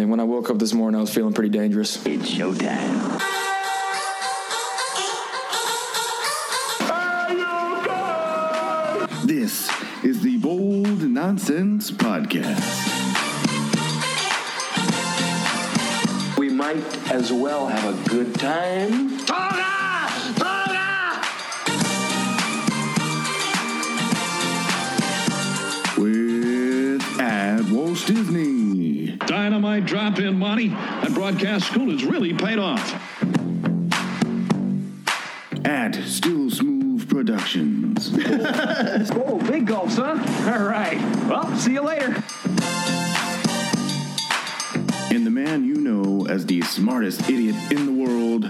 And when I woke up this morning, I was feeling pretty dangerous. It's showtime. This is the Bold Nonsense Podcast. We might as well have a good time. With at Walt Disney. Dynamite drop in money. That broadcast school has really paid off. At Still Smooth Productions. Oh, big gulps, huh? All right. Well, see you later. and the man you know as the smartest idiot in the world,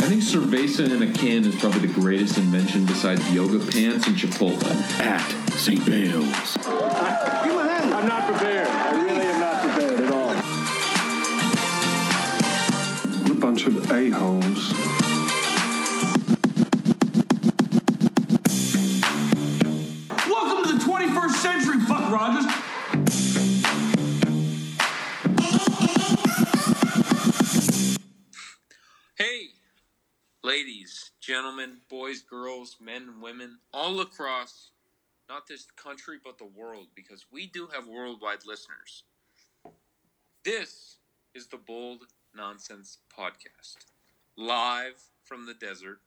I think cerveza in a can is probably the greatest invention besides yoga pants and Chipotle. at St. Bale's. Boys, girls, men, women, all across not this country but the world, because we do have worldwide listeners. This is the Bold Nonsense Podcast, live from the desert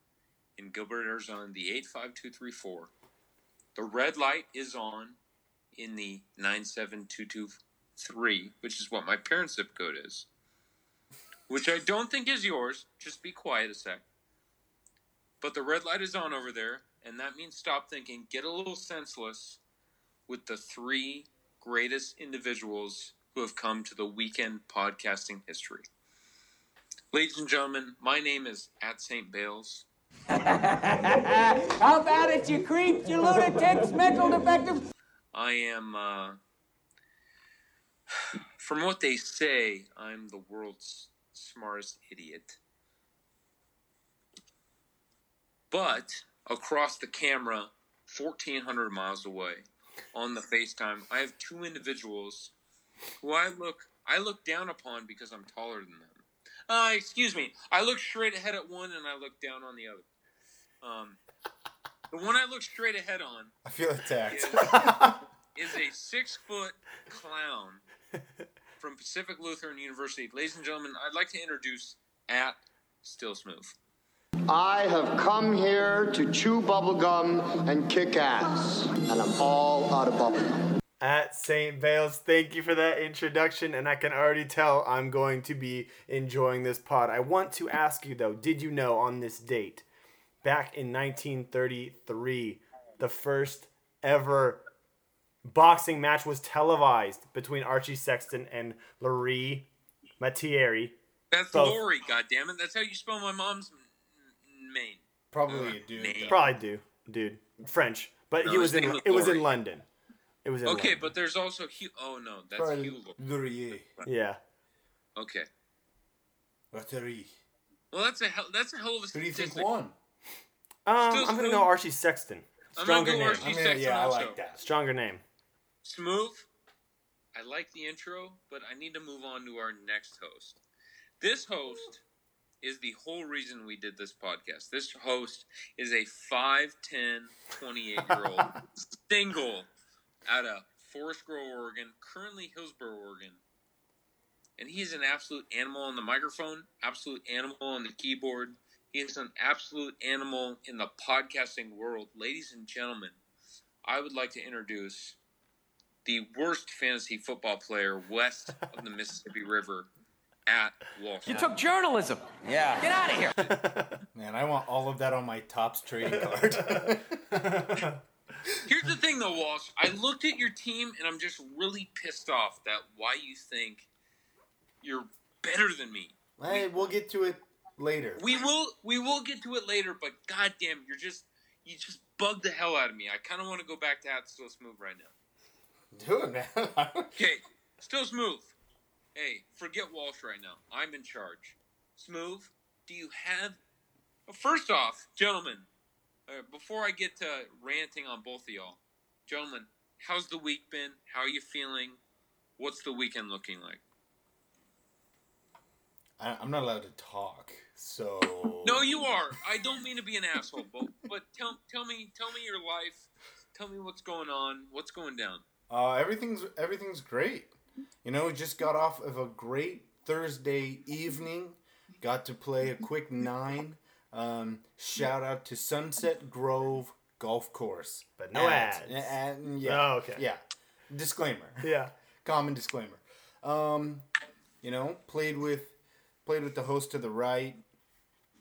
in Gilbert, Arizona, the 85234. The red light is on in the 97223, which is what my parents' zip code is which I don't think is yours. Just be quiet a sec. But the red light is on over there, and that means stop thinking, get a little senseless with the three greatest individuals who have come to the weekend podcasting history. Ladies and gentlemen, my name is at St. Bales. How about it, you creeps, you lunatics, mental defective? I am, uh, from what they say, I'm the world's smartest idiot. But across the camera, 1,400 miles away, on the FaceTime, I have two individuals who I look I look down upon because I'm taller than them. Uh, excuse me. I look straight ahead at one and I look down on the other. Um, the one I look straight ahead on I feel attacked. is, is a six foot clown from Pacific Lutheran University. Ladies and gentlemen, I'd like to introduce at Still Smooth. I have come here to chew bubblegum and kick ass, and I'm all out of bubblegum. At St. Bale's, thank you for that introduction, and I can already tell I'm going to be enjoying this pod. I want to ask you though, did you know on this date, back in 1933, the first ever boxing match was televised between Archie Sexton and Laurie Mattieri? That's Both. Lori, goddammit. That's how you spell my mom's m- name. Probably a dude. Probably do, dude. French, but No, he was in. name was It was in Laurie. London. It was in. Okay, London. but there's also Hugh. Oh no, that's Hugh. Laurie. yeah. Okay. Battery. Well, that's a hell. That's a hell of a Who do you think statistic. won? Um, Still I'm gonna smooth. go Archie Sexton. I'm gonna Stronger go name. Archie Sexton also. Stronger name. Smooth. I like the intro, but I need to move on to our next host. This host is the whole reason we did this podcast. This host is a 5'10, 28 year old single out of Forest Grove, Oregon, currently Hillsboro, Oregon. And he is an absolute animal on the microphone, absolute animal on the keyboard. He is an absolute animal in the podcasting world. Ladies and gentlemen, I would like to introduce the worst fantasy football player west of the Mississippi River at Wall You took journalism. Yeah. Get out of here. Man, I want all of that on my Topps trading card. Here's the thing, though, Walsh. I looked at your team and I'm just really pissed off that why you think you're better than me. hey, we'll get to it later. We will we will get to it later, but goddamn, you're just you just bugged the hell out of me. I kind of want to go back to at still smooth right now. Do it, man. Okay, still smooth. Hey, forget Walsh right now. I'm in charge. Smooth. Do you have? Well, First off, gentlemen, uh, before I get to ranting on both of y'all, gentlemen, how's the week been? How are you feeling? What's the weekend looking like? I, I'm not allowed to talk, so. No, you are. I don't mean to be an asshole, but but tell tell me tell me your life. Tell me what's going on. What's going down? Uh, everything's everything's great. You know, just got off of a great Thursday evening. Got to play a quick nine. Um, shout out to Sunset Grove Golf Course. But no At- ads. and- yeah. Oh, okay. Yeah. Disclaimer. Yeah. Common disclaimer. Um, you know, played with played with the host to the right.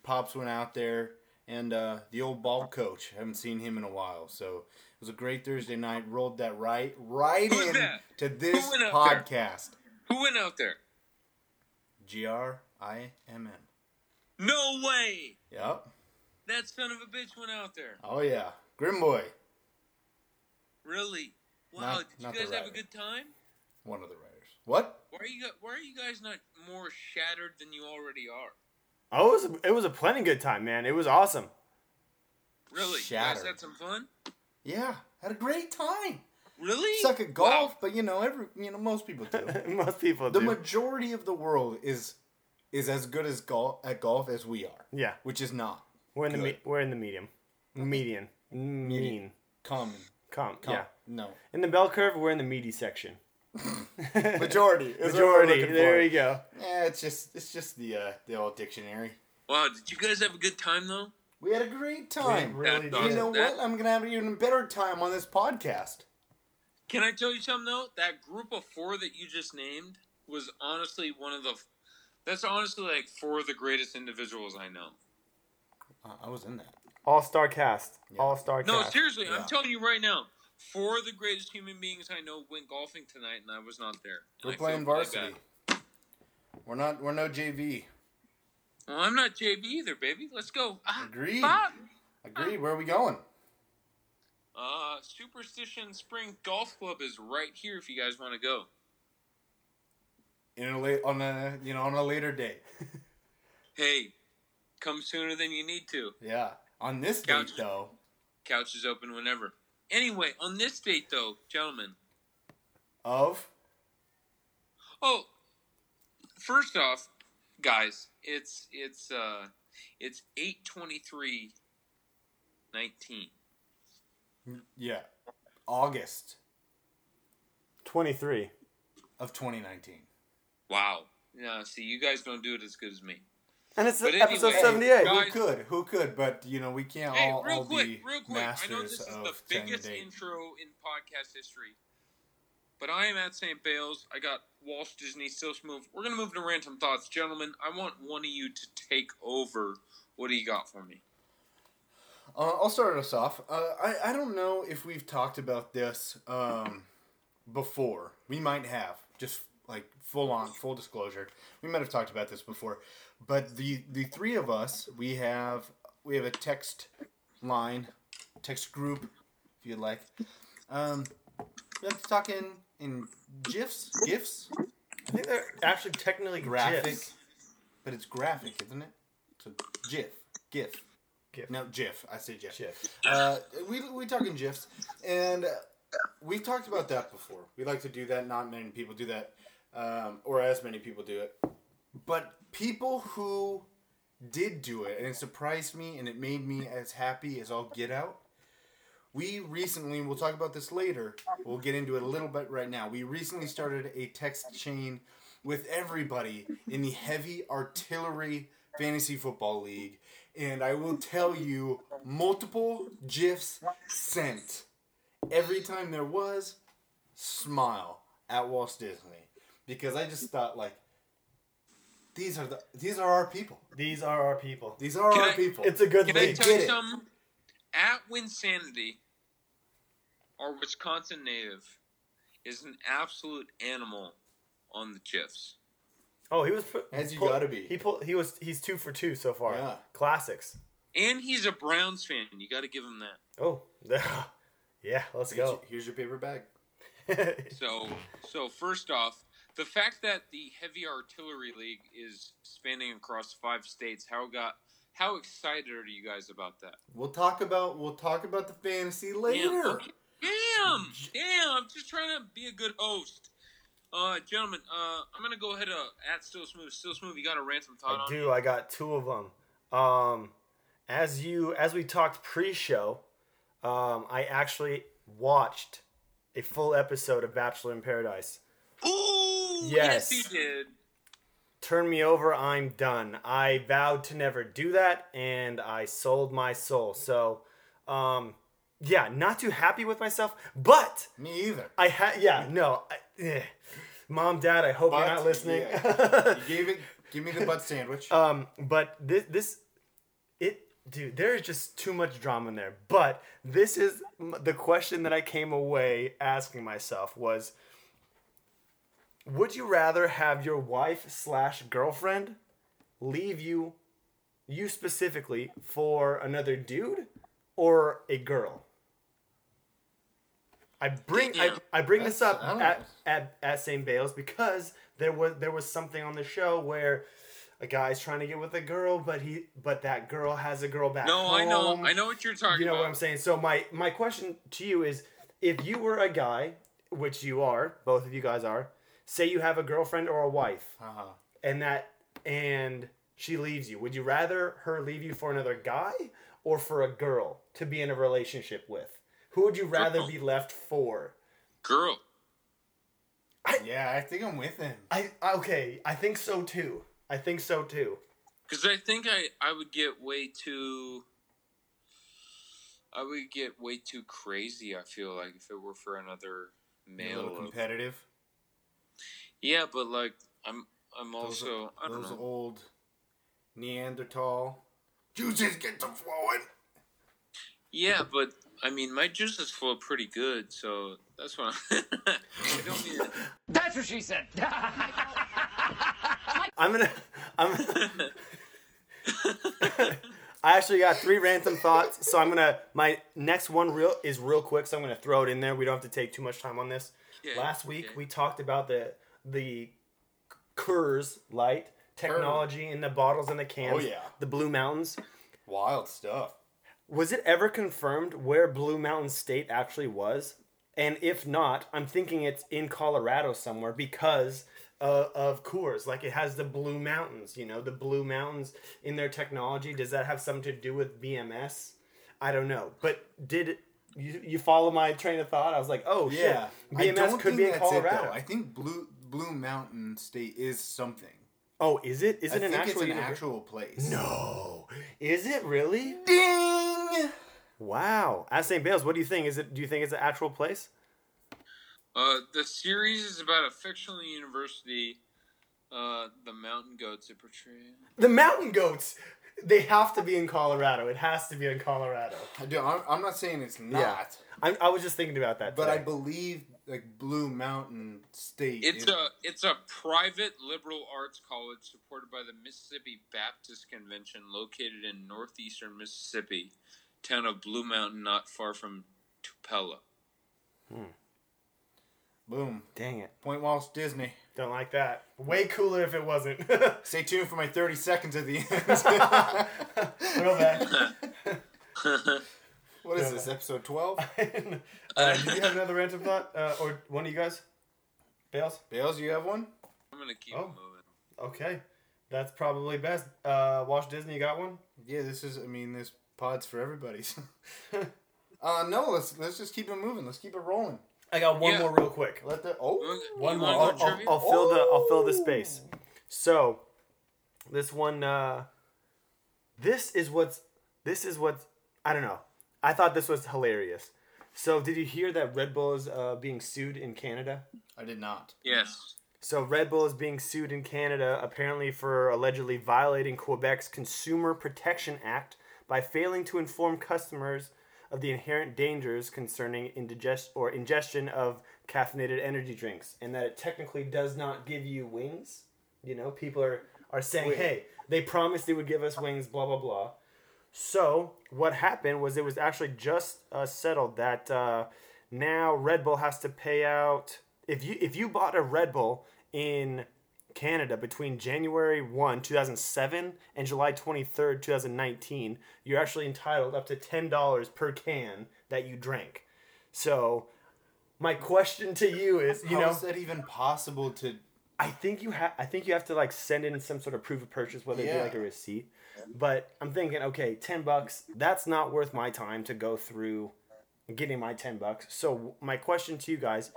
Pops went out there, and uh, the old ball coach. Haven't seen him in a while, so was a great Thursday night. Rolled that right right Who's in that? to this Who went out there? podcast. Who went out there? G R I M N. No way. Yep. That son of a bitch went out there. Oh yeah, Grim Boy. Really? Wow. Not- did not you guys have a good time? One of the writers. What? Why are you Why are you guys not more shattered than you already are? Oh, it was a, it was a plenty good time, man. It was awesome. Really? Shattered. You guys Shattered. had some fun? Yeah, had a great time. Really? Suck at golf, but you know every you know most people do. Most people the do. majority of the world is is as good as golf at golf as we are. Yeah. which is not. We're in the me- we're in the medium, median, mean, common. com, Com- yeah. no. In the bell curve, we're in the meaty section. Majority. is what we're Majority. There for. you go. Yeah, it's just it's just the uh, the old dictionary. Wow. Did you guys have a good time though? We had a great time. We really That- you know that- what? I'm gonna have an even better time on this podcast. Can I tell you something though? That group of four that you just named was honestly one of the. That's honestly like four of the greatest individuals I know. Uh, I was in that. All star cast. All star cast. No, cast. seriously, Yeah. I'm telling you right now. Four of the greatest human beings I know went golfing tonight, and I was not there. We're playing really varsity. bad. We're not. We're no JV. Well, I'm not JB either, baby. Let's go. Ah, Agreed. fuck. Agreed. Where are we going? Uh, Superstition Spring Golf Club is right here if you guys want to go. In a late on a you know on a later date. Hey, come sooner than you need to. Yeah. On this date Couch. though. Couch is open whenever. Anyway, on this date though, gentlemen. Of Oh, first off, guys, it's it's uh it's eight twenty three nineteen. yeah, August Twenty three. of 2019. Wow. Yeah, see, you guys don't do it as good as me. And it's But episode anyway, seventy eight. guys- Who could? Who could? But you know we can't Hey, all, real all quick, be real quick. I masters know this is of the setting biggest intro in podcast history, but I am at St. Bale's. I got Walsh Disney Still Smooth. We're gonna move to random thoughts, gentlemen. I want one of you to take over. What do you got for me? Uh, I'll start us off. Uh, I I don't know if we've talked about this um, before. We might have. Just like full on, full disclosure. We might have talked about this before. But the the three of us, we have we have a text line, text group, if you'd like. Um, let's talk in in gifs, gifs, I think they're actually technically graphic, GIFs. but it's graphic, isn't it? So GIF, GIF. GIF. No, GIF. I say GIF. GIF. Uh, we we talking GIFs, and we've talked about that before. We like to do that. Not many people do that, um, or as many people do it. But people who did do it, and it surprised me, and it made me as happy as all get out. We recently, we'll talk about this later. We'll get into it a little bit right now. We recently started a text chain with everybody in the heavy artillery fantasy football league, and I will tell you, multiple gifs sent every time there was smile at Walt Disney because I just thought like these are the these are our people. These are our people. These are Can our I- people. It's a good Can I league. tell you get it. something? At Winsanity, our Wisconsin native is an absolute animal on the GIFs. Oh, he was pu- As you pull- gotta be. He pulled. He was. He's two for two so far. Yeah. Classics. And he's a Browns fan. You got to give him that. Oh, yeah. Let's Here's go. your- Here's your paper bag. So, so first off, the fact that the Heavy Artillery League is spanning across five states, how got how excited are you guys about that? We'll talk about we'll talk about the fantasy later. Damn, okay. Damn, damn! I'm just trying to be a good host. Uh, gentlemen, uh, I'm gonna go ahead uh, at Still Smooth. Still Smooth, you got a ransom thought I on? do. I got two of them. Um, as you as we talked pre-show, um, I actually watched a full episode of Bachelor in Paradise. Ooh, Yes. yes, you did. Turn me over. I'm done. I vowed to never do that, and I sold my soul. So, um, yeah, not too happy with myself, but Me either. I had yeah no. I, eh. Mom, Dad, I hope But, you're not listening. yeah. you gave it. Give me the butt sandwich. Um, but this this it dude, there's just too much drama in there. But this is the question that I came away asking myself was would you rather have your wife slash girlfriend leave you you specifically for another dude or a girl i bring I, I bring this up at, at, at st bale's because there was there was something on the show where a guy's trying to get with a girl but he but that girl has a girl back No, I know. I know what you're talking about. You know about. what I'm saying? So my my question to you is if you were a guy, which you are, both of you guys are, say you have a girlfriend or a wife Uh-huh. and that and she leaves you, would you rather her leave you for another guy or for a girl to be in a relationship with? Who would you rather Girl. be left for? Girl. Yeah, I think I'm with him. I okay, I think so too. I think so too. Because I think I, I would get way too. I would get way too crazy. I feel like if it were for another A male. little of- competitive. yeah, but like I'm I'm Those, also I don't those know. old Neanderthal juices get to flowing. Yeah, but I mean my juices flow pretty good, so that's what I'm. I don't mean. That's what she said. I'm gonna. I'm. I actually got three random thoughts, so I'm gonna. My next one real is real quick, so I'm gonna throw it in there. We don't have to take too much time on this. Yeah, Last week okay. we talked about the the Coors Light technology in the bottles and the cans. Oh, yeah. the Blue Mountains. Wild stuff. Was it ever confirmed where Blue Mountain State actually was? And if not, I'm thinking it's in Colorado somewhere because uh, of Coors. Like it has the Blue Mountains, you know, the Blue Mountains in their technology. Does that have something to do with BMS? I don't know. But did it, you, you follow my train of thought? I was like, oh Yeah, shit, I BMS could be in Colorado. It. I think Blue Blue Mountain State is something. oh, is it? Is I it an think actual? it's an actual place. No, is it really? Ding! Wow. At St. Bale's, what do you think? Is it? Do you think it's an actual place? Uh, the series is about a fictional university. Uh, the mountain goats it portrays. The mountain goats, they have to be in Colorado. It has to be in Colorado. I do. I'm, I'm not saying it's not, Yeah. I, I was just thinking about that. but I believe like Blue Mountain State. It's is- a it's a private liberal arts college supported by the Mississippi Baptist Convention, located in northeastern Mississippi, town of Blue Mountain, not far from Tupelo. boom. Dang it. Point Walsh Disney. Don't like that. Way cooler if it wasn't. Stay tuned for my 30 seconds at the end. Throwback. what is this, episode 12? uh, did you have another random thought? Uh, or one of you guys? Bales? Bales, you have one? I'm gonna keep Oh. moving. Okay. That's probably best. Uh, Walsh Disney, you got one? Yeah, this is, I mean, this pod's for everybody. uh, no, let's let's just keep it moving. Let's keep it rolling. I got one Yeah. more real quick. Let the, oh, You One more. wanna I'll, I'll. I'll fill the I'll fill the space. So, this one, uh, this is what's this is what's I don't know. I thought this was hilarious. So, did you hear that Red Bull is uh, being sued in Canada? I did not. Yes. So, Red Bull is being sued in Canada apparently for allegedly violating Quebec's Consumer Protection Act by failing to inform customers of the inherent dangers concerning indigest or ingestion of caffeinated energy drinks, and that it technically does not give you wings. You know, people are are saying, Wait. "Hey, they promised they would give us wings." Blah blah blah. So what happened was it was actually just uh, settled that uh, now Red Bull has to pay out if you if you bought a Red Bull in Canada between January 1, 2007 and July 23rd, 2019, you're actually entitled up to $10 per can that you drank. So my question to you is, you How know, is that even possible to? I think you have. I think you have to like send in some sort of proof of purchase, whether it be like a receipt. But I'm thinking, okay, ten bucks. That's not worth my time to go through getting my ten bucks. So my question to you guys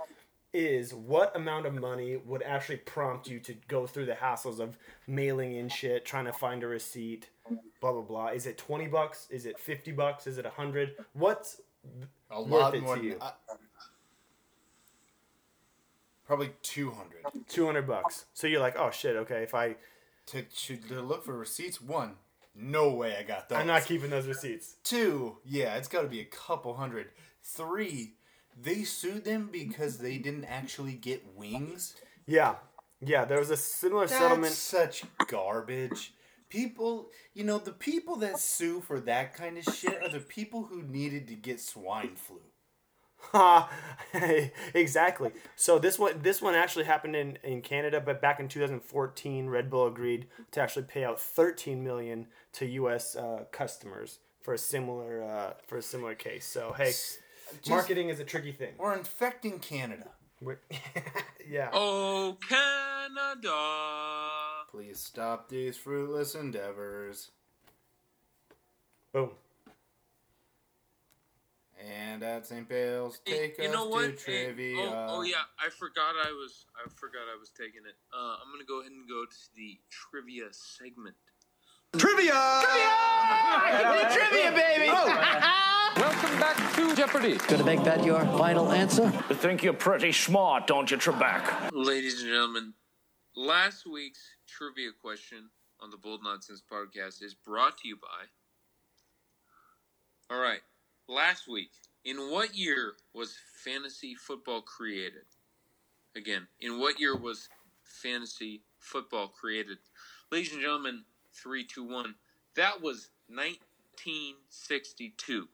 is, what amount of money would actually prompt you to go through the hassles of mailing in shit, trying to find a receipt, blah blah blah? Is it twenty bucks? Is it fifty bucks? Is it a hundred? What's A worth lot it more. to you? I- probably two hundred. Two hundred bucks. So you're like, oh shit, okay. If I To, to to look for receipts, one, no way I got those. I'm not keeping those receipts. Two, yeah, it's got to be a couple hundred. Three, they sued them because they didn't actually get wings. Yeah, yeah. There was a similar That's settlement. such garbage. People, you know, the people that sue for that kind of shit are the people who needed to get swine flu. Ha! exactly. So this one, this one actually happened in, in Canada, but back in 2014, Red Bull agreed to actually pay out 13 million to U.S. Uh, customers for a similar uh, for a similar case. So hey, marketing is a tricky thing. We're infecting Canada. We're- yeah. Oh, Canada. Please stop these fruitless endeavors. Boom. And at St. Bale's, Hey, take you us know to what? Hey, trivia. oh, oh yeah, I forgot I was. I forgot I was taking it. Uh, I'm gonna go ahead and go to the trivia segment. Trivia! Trivia! Trivia, baby! Welcome back to Jeopardy. Gonna make that your final answer? You think you're pretty smart, don't you, Trebek? Ladies and gentlemen, last week's trivia question on the Bold Nonsense podcast is brought to you by. All right, last week, in what year was fantasy football created? Again, in what year was fantasy football created? Ladies and gentlemen, three, two, one. That was 1962.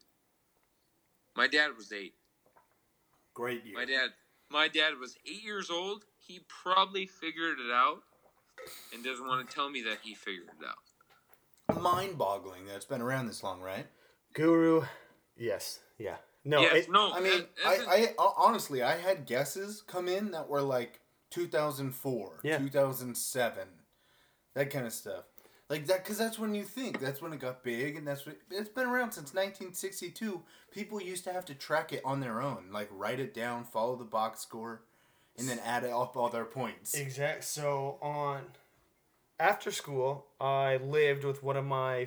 My dad was eight. Great year. My dad, my dad was eight years old. He probably figured it out, and doesn't want to tell me that he figured it out. Mind boggling that it's been around this long, right? Guru. Yes. Yeah. No. Yes, it- no. I mean, that- I, I honestly, I had guesses come in that were like 2004, Yeah. 2007, that kind of stuff. Like that, because that's when you think. That's when it got big, and that's what it's been around since 1962. People used to have to track it on their own, like write it down, follow the box score, and then add up all their points. Exact. So on after school, I lived with one of my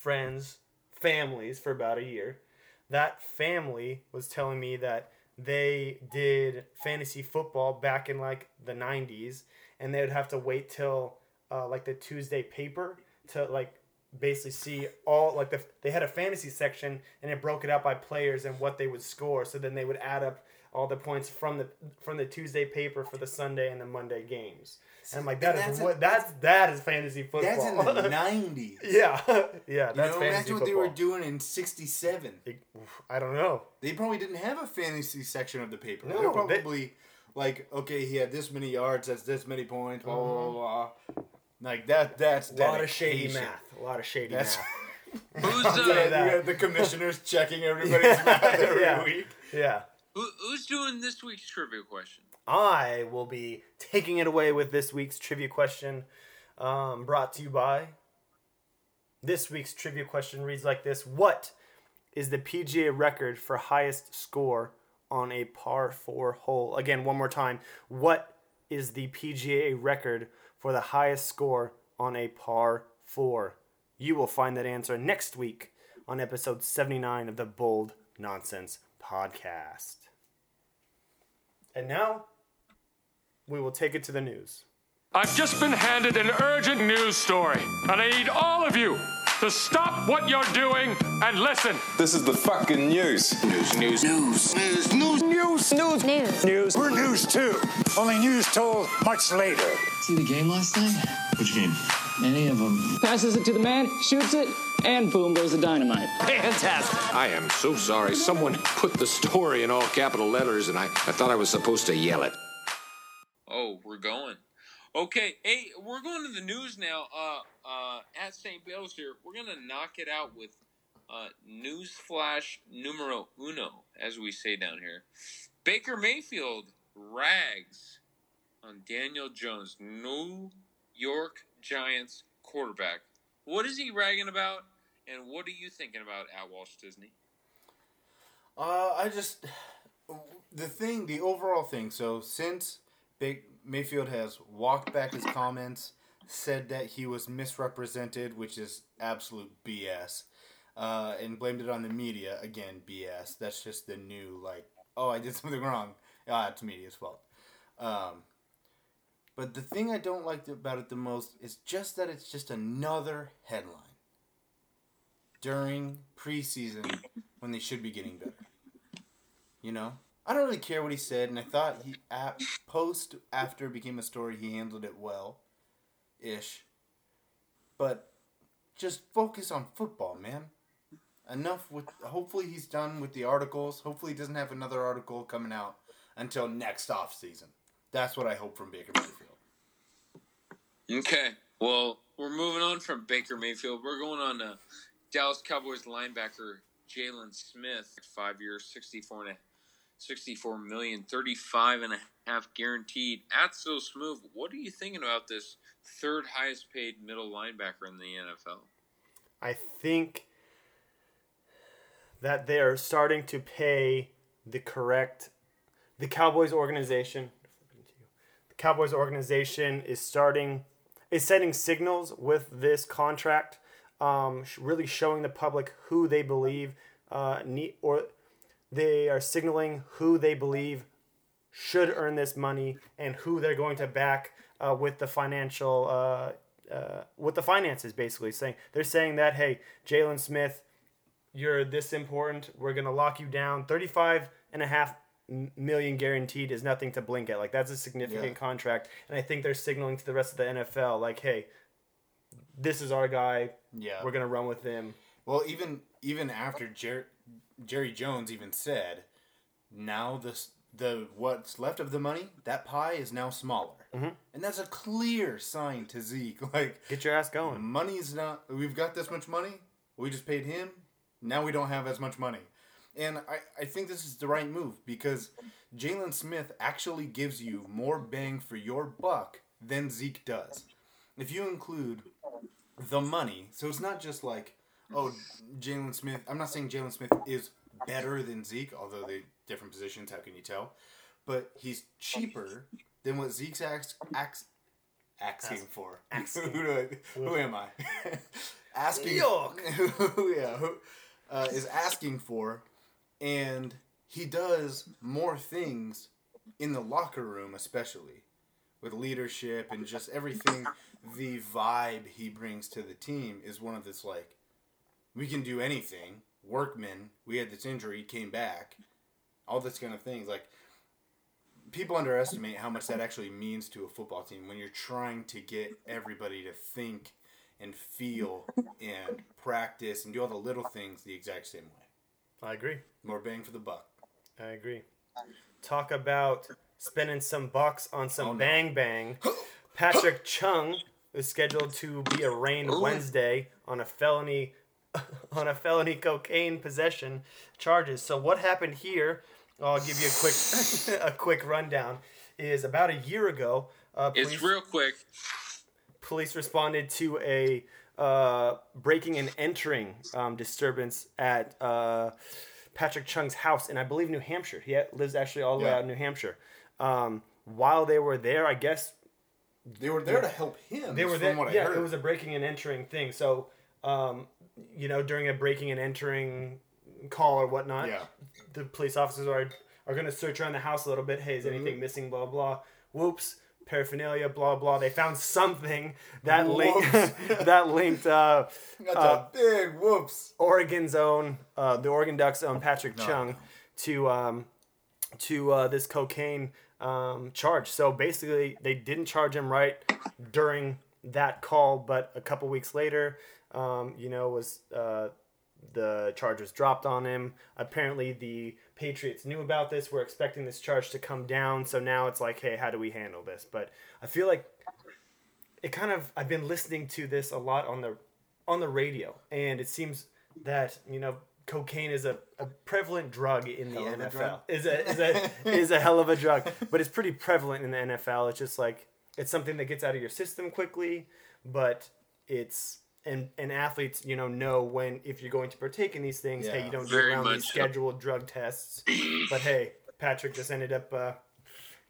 friends' families for about a year. That family was telling me that they did fantasy football back in like the 90s and they would have to wait till uh, like the Tuesday paper to like basically see all like the they had a fantasy section and it broke it out by players and what they would score so then they would add up all the points from the from the Tuesday paper for the Sunday and the Monday games. And I'm like that is that's a- what that's that is fantasy football. That's in the 90s. yeah. yeah, You that's know, fantasy imagine what they were doing in 67. I don't know. They probably didn't have a fantasy section of the paper. No, They're they- probably like, okay, he had this many yards, that's this many points, blah, blah, Uh-huh. blah, blah. Like, that. that's A lot of shady math. A lot of shady That's- math. Who's I'll tell you uh, that. We had the commissioners checking everybody's math every yeah. week. Yeah. who, who's doing this week's trivia question? I will be taking it away with this week's trivia question, um, brought to you by. This week's trivia question reads like this What is the PGA record for highest score on a par 4 hole? Again, one more time. What is the PGA record for the highest score on a par 4? You will find that answer next week on episode 79 of the Bold Nonsense podcast. And now, we will take it to the news. I've just been handed an urgent news story, and I need all of you to stop what you're doing and listen. This is the fucking news. News, news, news, news, news, news, news, news. news. We're news too. Only news told much later. See the game last night? Which game? Any of them. Passes it to the man, shoots it, and boom goes the dynamite. Fantastic. I am so sorry. Someone put the story in all capital letters, and I, I thought I was supposed to yell it. Oh, we're going. Okay, hey, we're going to the news now. Uh, uh, at St. Bale's here, we're gonna knock it out with uh, news flash numero uno, as we say down here. Baker Mayfield rags on Daniel Jones, New York Giants quarterback. What is he ragging about, and what are you thinking about at Walsh Disney? Uh, I just the thing, the overall thing. So since Mayfield has walked back his comments, said that he was misrepresented, which is absolute BS, uh, and blamed it on the media. Again, BS. That's just the new like, oh, I did something wrong. Ah, it's media's fault. Um, but the thing I don't like about it the most is just that it's just another headline during preseason when they should be getting better. You know, I don't really care what he said, and I thought he at post after it became a story, he handled it well, ish. But just focus on football, man. Enough with. Hopefully, he's done with the articles. Hopefully, he doesn't have another article coming out until next off season. That's what I hope from Baker Mayfield. Okay, well, we're moving on from Baker Mayfield. We're going on to Dallas Cowboys linebacker Jaylon Smith, five years, 64 and a 64 million, 35 and a half guaranteed. At so smooth, what are you thinking about this third highest paid middle linebacker in the NFL? I think that they are starting to pay the correct the Cowboys organization the Cowboys organization is starting is sending signals with this contract um, really showing the public who they believe uh, need or they are signaling who they believe should earn this money and who they're going to back uh, with the financial uh, uh, with the finances basically saying they're saying that hey Jaylon Smith you're this important. We're gonna lock you down. 35 and a half million guaranteed is nothing to blink at. Like that's a significant yeah. contract and I think they're signaling to the rest of the NFL like hey this is our guy. Yeah. We're gonna run with him. Well even even after Jer- Jerry Jones even said now this the what's left of the money, that pie is now smaller, mm-hmm. and that's a clear sign to Zeke. Like, get your ass going. Money's not. We've got this much money. We just paid him. Now we don't have as much money, and I I think this is the right move because Jaylon Smith actually gives you more bang for your buck than Zeke does. If you include the money, so it's not just like, oh, Jaylon Smith. I'm not saying Jaylon Smith is better than Zeke, although they different positions. How can you tell? But he's cheaper than what Zeke's ax, ax, asking for. Asking. who, do I, who am I? asking. Who, yeah, who uh, is asking for, and he does more things in the locker room, especially with leadership and just everything. The vibe he brings to the team is one of this like, we can do anything. Workman, we had this injury, came back all this kind of things. Like people underestimate how much that actually means to a football team when you're trying to get everybody to think and feel and practice and do all the little things the exact same way. I agree. More bang for the buck. I agree. Talk about spending some bucks on some oh, no. bang bang. Patrick Chung is scheduled to be arraigned Wednesday on a felony on a felony cocaine possession charges. So what happened here I'll give you a quick a quick rundown. Is about a year ago. Uh, police, it's real quick. Police responded to a uh, breaking and entering um, disturbance at uh, Patrick Chung's house in, I believe, New Hampshire. He lives actually all the yeah. way out in New Hampshire. Um, while they were there, I guess they were there to help him. They were there. yeah, it was a breaking and entering thing. So, um, you know, during a breaking and entering call or whatnot. Yeah. The police officers are are gonna search around the house a little bit. Hey, is mm-hmm. anything missing? Blah blah. Whoops. Paraphernalia, blah blah. They found something that linked that linked. Uh, That's uh, a big whoops. Oregon's own, uh, the Oregon Ducks' own Patrick no. Chung, to um, to uh, this cocaine um, charge. So basically, they didn't charge him right during that call, but a couple weeks later, um, you know, was uh, the charges dropped on him. Apparently, the Patriots knew about this. We're expecting this charge to come down. So now it's like, hey, how do we handle this? But I feel like it kind of. I've been listening to this a lot on the on the radio, and it seems that you know cocaine is a, a prevalent drug in the Hell NFL. Is a is a is a hell of a drug, but it's pretty prevalent in the NFL. It's just like it's something that gets out of your system quickly, but it's and and athletes, you know, know when if you're going to partake in these things. Hey, you don't Very do around much these so. scheduled drug tests. but hey, Patrick just ended up uh,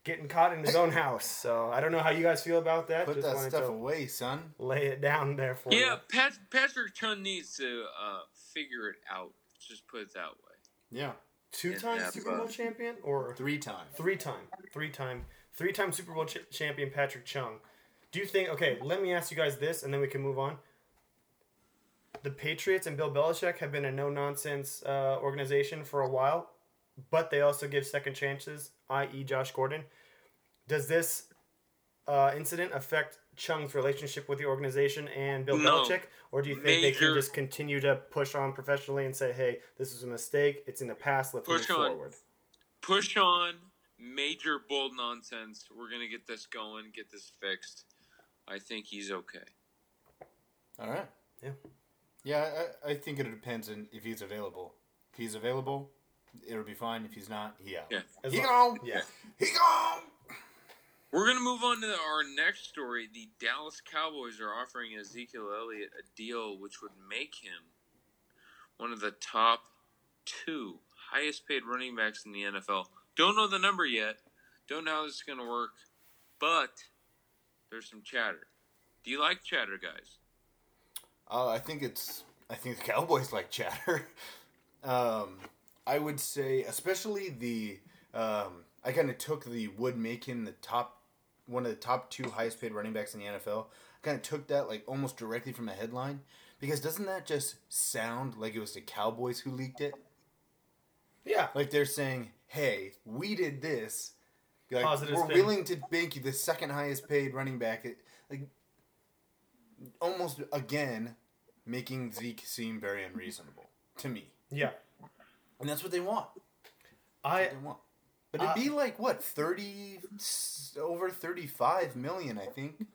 getting caught in his own house. So I don't know how you guys feel about that. Put just that stuff to away, son. Lay it down there for Yeah, you. Pat, Patrick Chung needs to uh, figure it out. Just put it that way. Yeah. Two-time Yeah, Super but- Bowl champion or Three time. Three-time, three-time, three-time Super Bowl ch- champion Patrick Chung. Do you think? Okay, let me ask you guys this, and then we can move on. The Patriots and Bill Belichick have been a no-nonsense uh, organization for a while, but they also give second chances, i.e., Josh Gordon. Does this uh, incident affect Chung's relationship with the organization and Bill No. Belichick, or do you think they can just continue to push on professionally and say, "Hey, this was a mistake. It's in the past. Let's Push move on. forward." Push on. Major bold nonsense. We're gonna get this going. Get this fixed. I think he's okay. All right. Yeah. Yeah, I, I think it depends on if he's available. If he's available, it'll be fine. If he's not, he out. Yeah. As He long- gone. Yeah. He gone. We're gonna move on to our next story. The Dallas Cowboys are offering Ezekiel Elliott a deal which would make him one of the top two highest paid running backs in the NFL. Don't know the number yet. Don't know how this is gonna work, but there's some chatter. Do you like chatter, guys? Uh, I think it's. I think the Cowboys like chatter. um, I would say, especially the. Um, I kind of took the would make him the top, one of the top two highest paid running backs in the NFL. I kind of took that like almost directly from the headline because doesn't that just sound like it was the Cowboys who leaked it? Yeah. Like they're saying, "Hey, we did this. Like, we're willing to make you the second highest paid running back." Almost again making Zeke seem very unreasonable to me. Yeah. And that's what they want. I They want. But it'd be like what thirty over thirty five million, I think.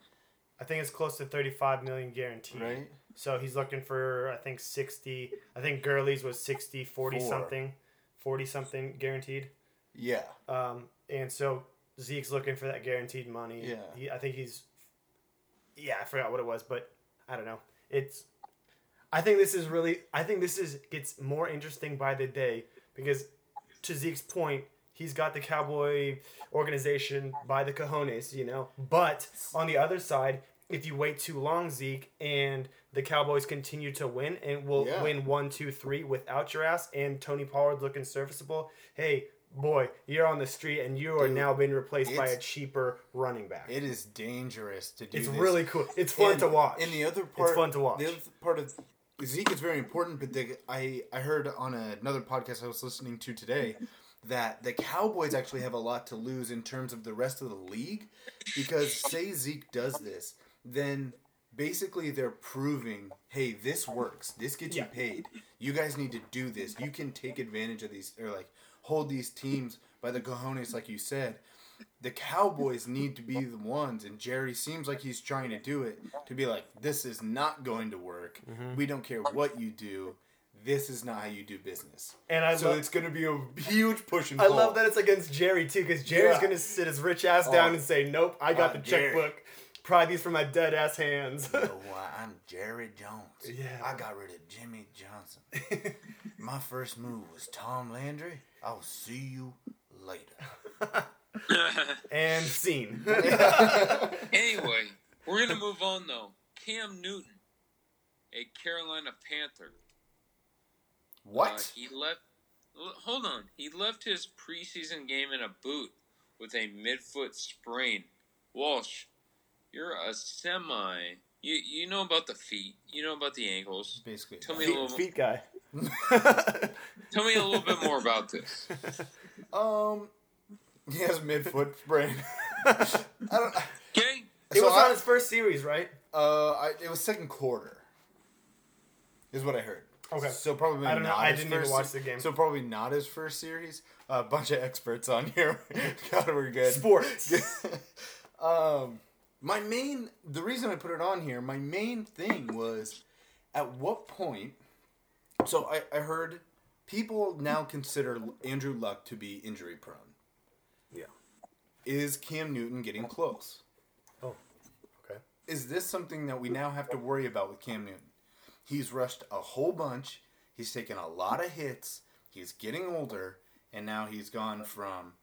I think it's close to 35 million guaranteed. Right. So he's looking for I think 60. I think Gurley's was 60, 40 Four. something, 40 something guaranteed. Yeah. Um, and so Zeke's looking for that guaranteed money. Yeah. He, I think he's. Yeah, I forgot what it was, but I don't know. It's. I think this is really. I think this is gets more interesting by the day because, to Zeke's point, he's got the Cowboy organization by the cojones, you know. But on the other side, if you wait too long, Zeke, and the Cowboys continue to win and will Yeah. win one, two, three without your ass, and Tony Pollard looking serviceable, hey, boy, you're on the street and you are Dude, now being replaced by a cheaper running back. It is dangerous to do It's this. really cool. It's fun And- to watch. And the other part, fun to watch. The other part of Zeke is very important, but the, I I heard on another podcast I was listening to today that the Cowboys actually have a lot to lose in terms of the rest of the league because say Zeke does this, then basically they're proving, hey, this works. This gets Yeah. you paid. You guys need to do this. You can take advantage of these or like hold these teams by the cojones, like you said the Cowboys need to be the ones, and Jerry seems like he's trying to do it to be like, this is not going to work. Mhm. We don't care what you do. This is not how you do business. And I so love- it's going to be a huge push and pull. I love that it's against Jerry too, because Jerry's Yeah. gonna sit his rich ass down Oh. and say, "Nope, I got Uh, the Jerry. checkbook. Pry these from my dead ass hands." You know why? I'm Jerry Jones. Yeah. I got rid of Jimmy Johnson. My first move was Tom Landry. I'll see you later. and scene. anyway, we're gonna move on though. Cam Newton, a Carolina Panther. What? Uh, he left. Hold on. He left his preseason game in a boot with a midfoot sprain. Walsh, you're a semi. You you know about the feet. You know about the ankles. Basically, Tell me a feet, little. feet guy. Tell me a little bit more about this. Um, he has midfoot sprain. I don't. Okay. It So was I- on his first series, right? Uh, I, it was second quarter. Is what I heard. Okay. So probably I don't know. I his didn't even first watch the game. So probably not his first series. A bunch of experts on here. God, we're good. Sports. um, my main the reason I put it on here, my main thing was at what point. So I I heard people now consider Andrew Luck to be injury prone. Yeah. Is Cam Newton getting close? Oh, okay. Is this something that we now have to worry about with Cam Newton? He's rushed a whole bunch. He's taken a lot of hits. He's getting older, and now he's gone from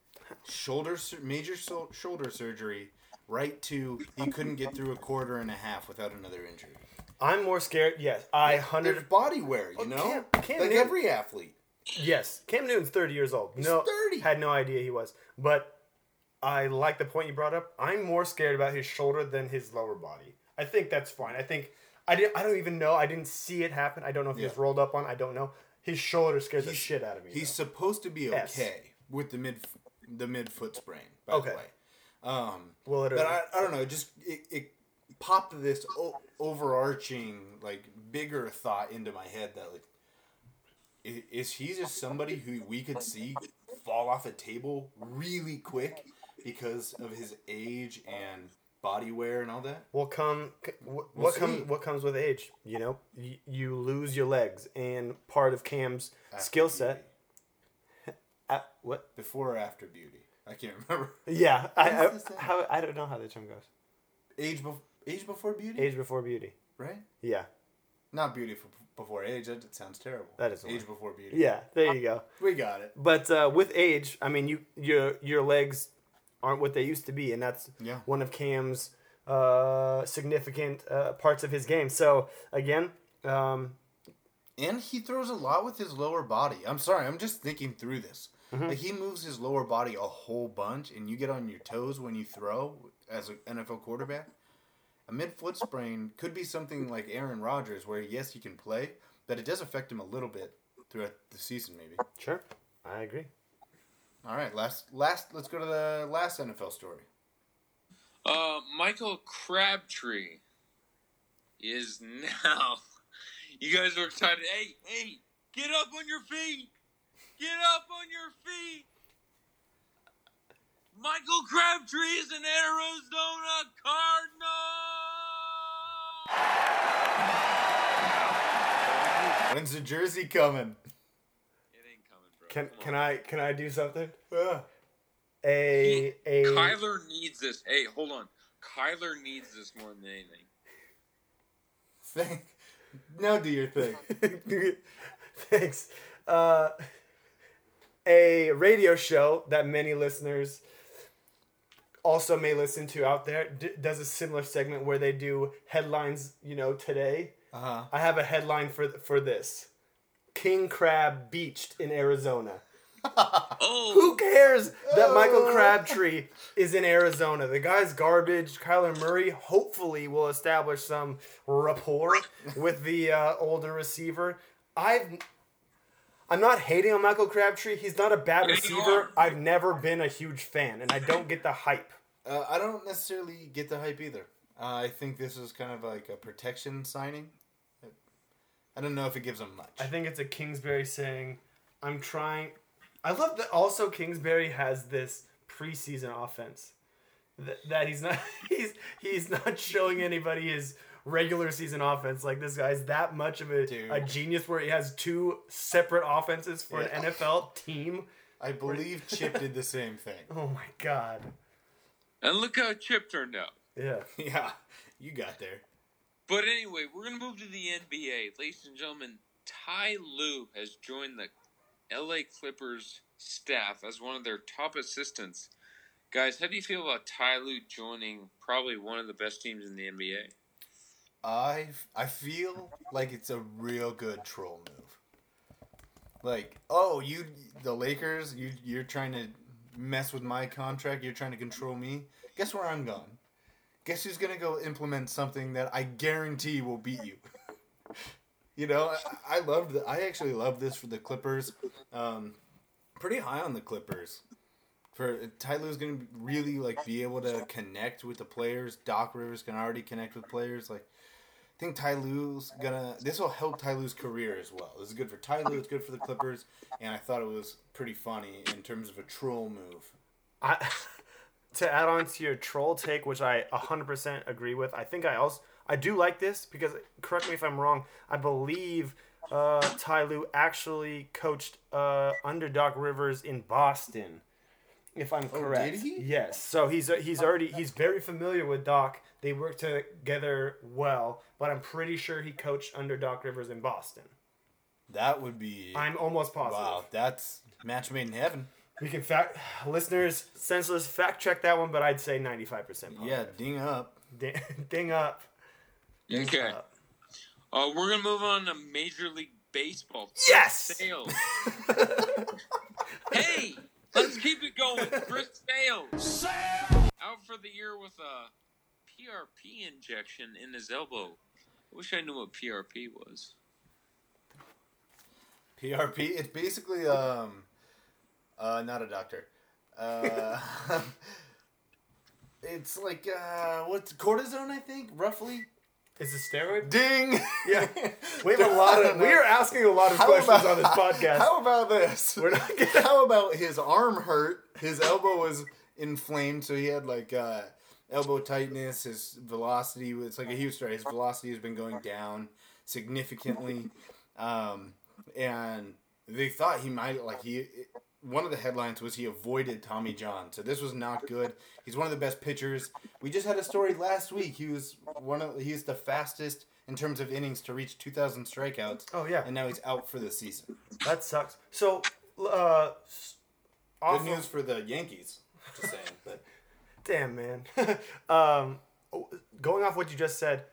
shoulder major shoulder surgery right to he couldn't get through a quarter and a half without another injury. I'm more scared. Yes, I There's hundred. body wear, you Oh, know, Cam- Cam like Newton- every athlete. Yes, Cam Newton's 30 years old. no, 30. Had no idea he was. But I like the point you brought up. I'm more scared about his shoulder than his lower body. I think that's fine. I think I didn't. I don't even know. I didn't see it happen. I don't know if he was rolled up on. I don't know. His shoulder scares the shit out of me. He's supposed to be okay with the mid the mid foot sprain. By Okay. the way, um, Will it but I, I don't know. Just it, it popped this o- overarching like bigger thought into my head that like is he just somebody who we could see fall off a table really quick because of his age and body wear and all that? What come? c- What, We'll what comes? What comes with age? You know, you, you lose your legs, and part of Cam's skill set. Uh, what? Before or after beauty? I can't remember. Yeah, I, I, how, I don't know how the term goes. age before age before beauty, Age before beauty. right? Yeah, Not beauty before age. That sounds terrible. That is age before beauty. yeah. There you go. we got it. But uh, with age, I mean, you your your legs aren't what they used to be, and that's Yeah. one of Cam's uh, significant uh, parts of his game. So again, um, And he throws a lot with his lower body. I'm sorry, I'm just thinking through this. Mm-hmm. Like he moves his lower body a whole bunch, and you get on your toes when you throw as an NFL quarterback. A mid foot sprain could be something like Aaron Rodgers, where yes, he can play, but it does affect him a little bit throughout the season, maybe. sure, I agree. All right, last last. Let's go to the last NFL story. Uh, Michael Crabtree is now. You guys are excited. Hey, hey, get up on your feet. Get up on your feet. Michael Crabtree is an Arizona Cardinal. When's the jersey coming? It ain't coming, bro. Can can I can I do something? A a Kyler needs this. Hey, hold on. Kyler needs this more than anything. Thank. Now do your thing. Thanks. Uh, a radio show that many listeners also may listen to out there d- does a similar segment where they do headlines. You know, today. Uh huh. I have a headline for for this: King Crab beached in Arizona. Oh, Who cares that Michael Crabtree is in Arizona? The guy's garbage. Kyler Murray hopefully will establish some rapport with the uh, older receiver. I've I'm not hating on Michael Crabtree. He's not a bad Yeah, receiver. I've never been a huge fan, and I don't get the hype. Uh, I don't necessarily get the hype either. Uh, I think this is kind of like a protection signing. I don't know if it gives him much. I think it's a Kingsbury saying, "I'm trying." I love that. Also, Kingsbury has this preseason offense that, that he's not he's he's not showing anybody his regular season offense. Like this guy's that much of a, a genius where he has two separate offenses for an NFL team. I believe Chip did the same thing. Oh my god. and look how Chip turned out. Yeah. Yeah, you got there. But anyway, we're gonna move to the NBA, ladies and gentlemen. Ty Lue has joined the LA Clippers staff as one of their top assistants. Guys, how do you feel about Ty Lue joining probably one of the best teams in the NBA? I I feel like it's a real good troll move. Like, oh, you the Lakers, you you're trying to mess with my contract, you're trying to control me. Guess where I'm going? Guess who's gonna go implement something that I guarantee will beat you? you know, I, I loved. The, I actually love this for the Clippers. Um, pretty high on the Clippers. For Ty Lue's gonna really like be able to connect with the players. Doc Rivers can already connect with players. Like, think Ty Lue's gonna. This will help Ty Lue's career as well. This is good for Ty Lue. It's good for the Clippers, and I thought it was pretty funny in terms of a troll move. I to add on to your troll take, which I 100% agree with. I think I also I do like this because correct me if I'm wrong. I believe uh, Ty Lue actually coached uh, under Doc Rivers in Boston, if I'm correct. Oh, did he? Yes. So he's he's already he's very familiar with Doc. They work together well, but I'm pretty sure he coached under Doc Rivers in Boston. That would be. I'm almost positive. Wow, that's match made in heaven. We can fact listeners senseless fact check that one, but I'd say 95% Yeah, ding up. Ding, ding up. Okay. Uh, we're gonna move on to Major League Baseball. Yes! Sales. hey, let's keep it going. Chris Sales out for the year with a PRP injection in his elbow. I wish I knew what PRP was. PRP. It's basically um, uh, not a doctor. Uh, it's like uh, what's cortisone? I think roughly. Is it steroid? Ding. Yeah, we have a lot of. We are asking a lot of How questions about- on this podcast. How about this? We're not How about his arm hurt? His elbow was inflamed, so he had like uh, elbow tightness. His velocity was like a huge story. His velocity has been going down significantly, um, and they thought he might like he. One of the headlines was he avoided Tommy John, so this was not good. He's one of the best pitchers. We just had a story last week. He was one of he's the fastest in terms of innings to reach 2,000 strikeouts. Oh, yeah. and now he's out for the season. That sucks. So, uh, Good of- news for the Yankees. Just saying, but Damn man. um, going off what you just said,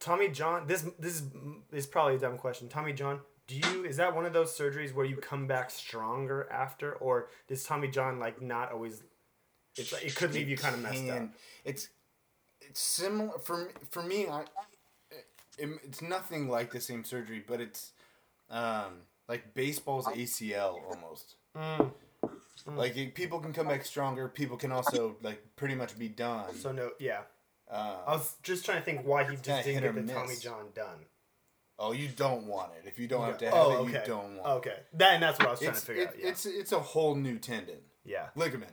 Tommy John. This this is, is probably a dumb question. Tommy John, do you is that one of those surgeries where you come back stronger after, or does Tommy John like not always? It's like, it could leave you kind of messed up. It's it's similar for for me. I, it, it's nothing like the same surgery, but it's um, like baseball's ACL almost. Mm. Like it- people can come back stronger. People can also like pretty much be done. So no, yeah. Uh, I was just trying to think why he just didn't get the Tommy. John done. Oh, you don't want it. If you don't have to have oh, it, okay. you don't want. It. Okay, that and that's what I was trying It's to figure it- out. Yeah. it's it's a whole new tendon. Yeah. Ligament.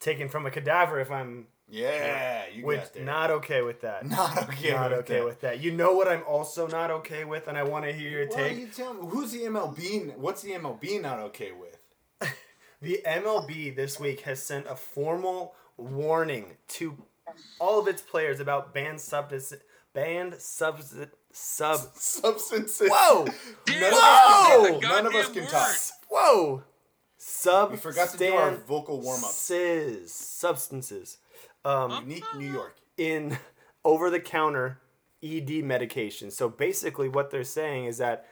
Taken from a cadaver, if I'm Yeah, you which got there. not okay with that. Not okay Not with okay that. with that. You know what I'm also not okay with, and I want to hear your Well, take. you tell me who's the MLB? What's the MLB not okay with? The MLB this week has sent a formal warning to all of its players about banned substance, banned substance, sub substances. Whoa! None Whoa! of us can, none of us can talk. Whoa! Sub. We forgot to do our vocal warm-up. Sis, substances. Um, Unique New York. in over the counter ED medication. So basically, what they're saying is that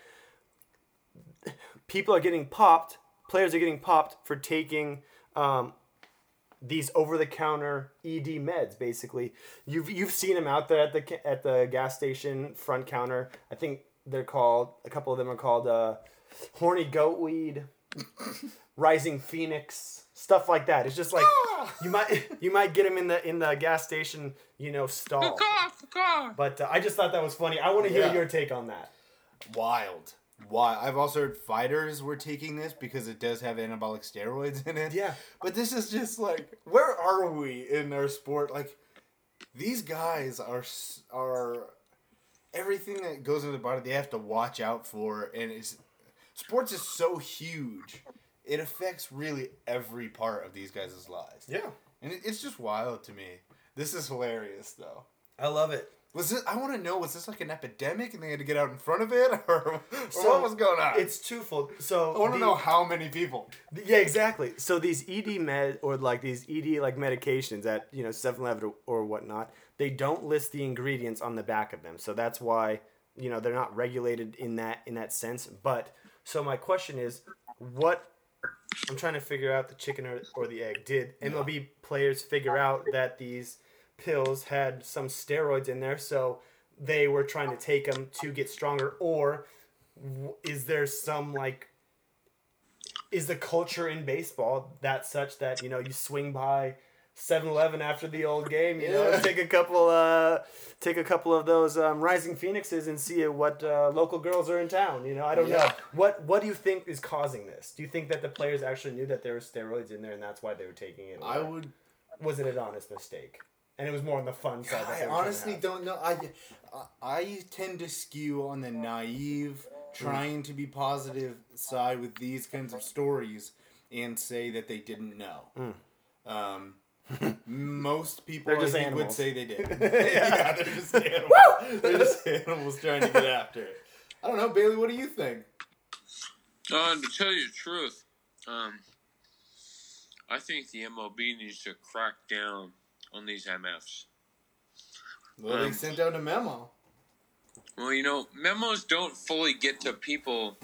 people are getting popped, players are getting popped for taking um, these over the counter ED meds. Basically, you've you've seen them out there at the at the gas station front counter. I think they're called a couple of them are called uh, horny goat weed, rising phoenix, stuff like that. It's just like you might you might get them in the in the gas station, you know, stall. But uh, I just thought that was funny. I want to hear Yeah. your take on that. Wild. Why? I've also heard fighters were taking this because it does have anabolic steroids in it. Yeah. But this is just like, where are we in our sport? Like, these guys are are everything that goes into the body. They have to watch out for, and it's sports is so huge. It affects really every part of these guys' lives. Yeah. and it, it's just wild to me. This is hilarious, though. I love it. Was this? I want to know. Was this like an epidemic, and they had to get out in front of it, or, or So, what was going on? It's twofold. So I want to know how many people. Yeah, exactly. So these ED med or like these ED like medications at you know 7-Eleven or whatnot, they don't list the ingredients on the back of them. So that's why you know they're not regulated in that in that sense. But so my question is, what I'm trying to figure out the chicken or, or the egg. Did MLB players figure out that these pills had some steroids in there, so they were trying to take them to get stronger, or is there some like is the culture in baseball that such that you know you swing by 7-Eleven after the old game, you know, Yeah. take a couple uh take a couple of those um, rising phoenixes and see what uh, local girls are in town, you know. I don't know. What what do you think is causing this? Do you think that the players actually knew that there were steroids in there and that's why they were taking it? I would. Was it an honest mistake? And it was more on the fun side. that I they were trying to honestly don't know. I, I I tend to skew on the naive, trying to be positive side with these kinds of stories, and say that they didn't know. Um, most people just think would say they did. Yeah. yeah. they're just animals. they're just animals trying to get after it. I don't know, Bailey. What do you think? Uh, to tell you the truth, um, I think the MLB needs to crack down on these MFs. Well, they Um, sent out a memo. Well, you know, memos don't fully get to people,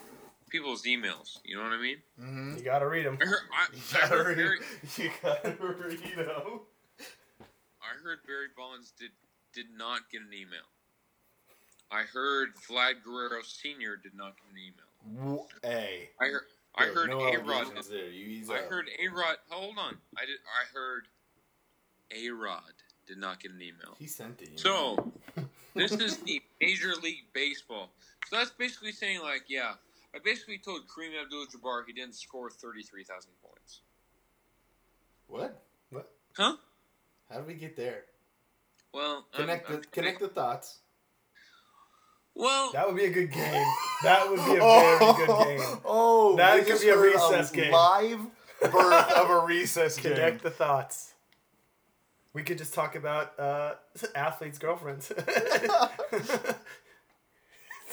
people's emails. You know what I mean? Mm-hmm. You gotta read them. I heard, I, I gotta heard read- Barry, You gotta read them. I heard Barry Bonds did did not get an email. I heard Vlad Guerrero Senior did not get an email. Hey. I heard I heard no A Rod. there. I heard A Rod. Hold on. I did. I heard A Rod did not get an email. He sent it. you So this is the Major League Baseball. So that's basically saying like, yeah, I basically told Kareem Abdul-Jabbar he didn't score thirty-three thousand points. What? What? Huh? How did we get there? Well, I'm- Connect the I'm- connect the thoughts. Well, that would be a good game. That would be a very good game. Oh, that we could just be a heard recess game. Live birth of a recess game. Connect the thoughts. We could just talk about uh, athletes' girlfriends.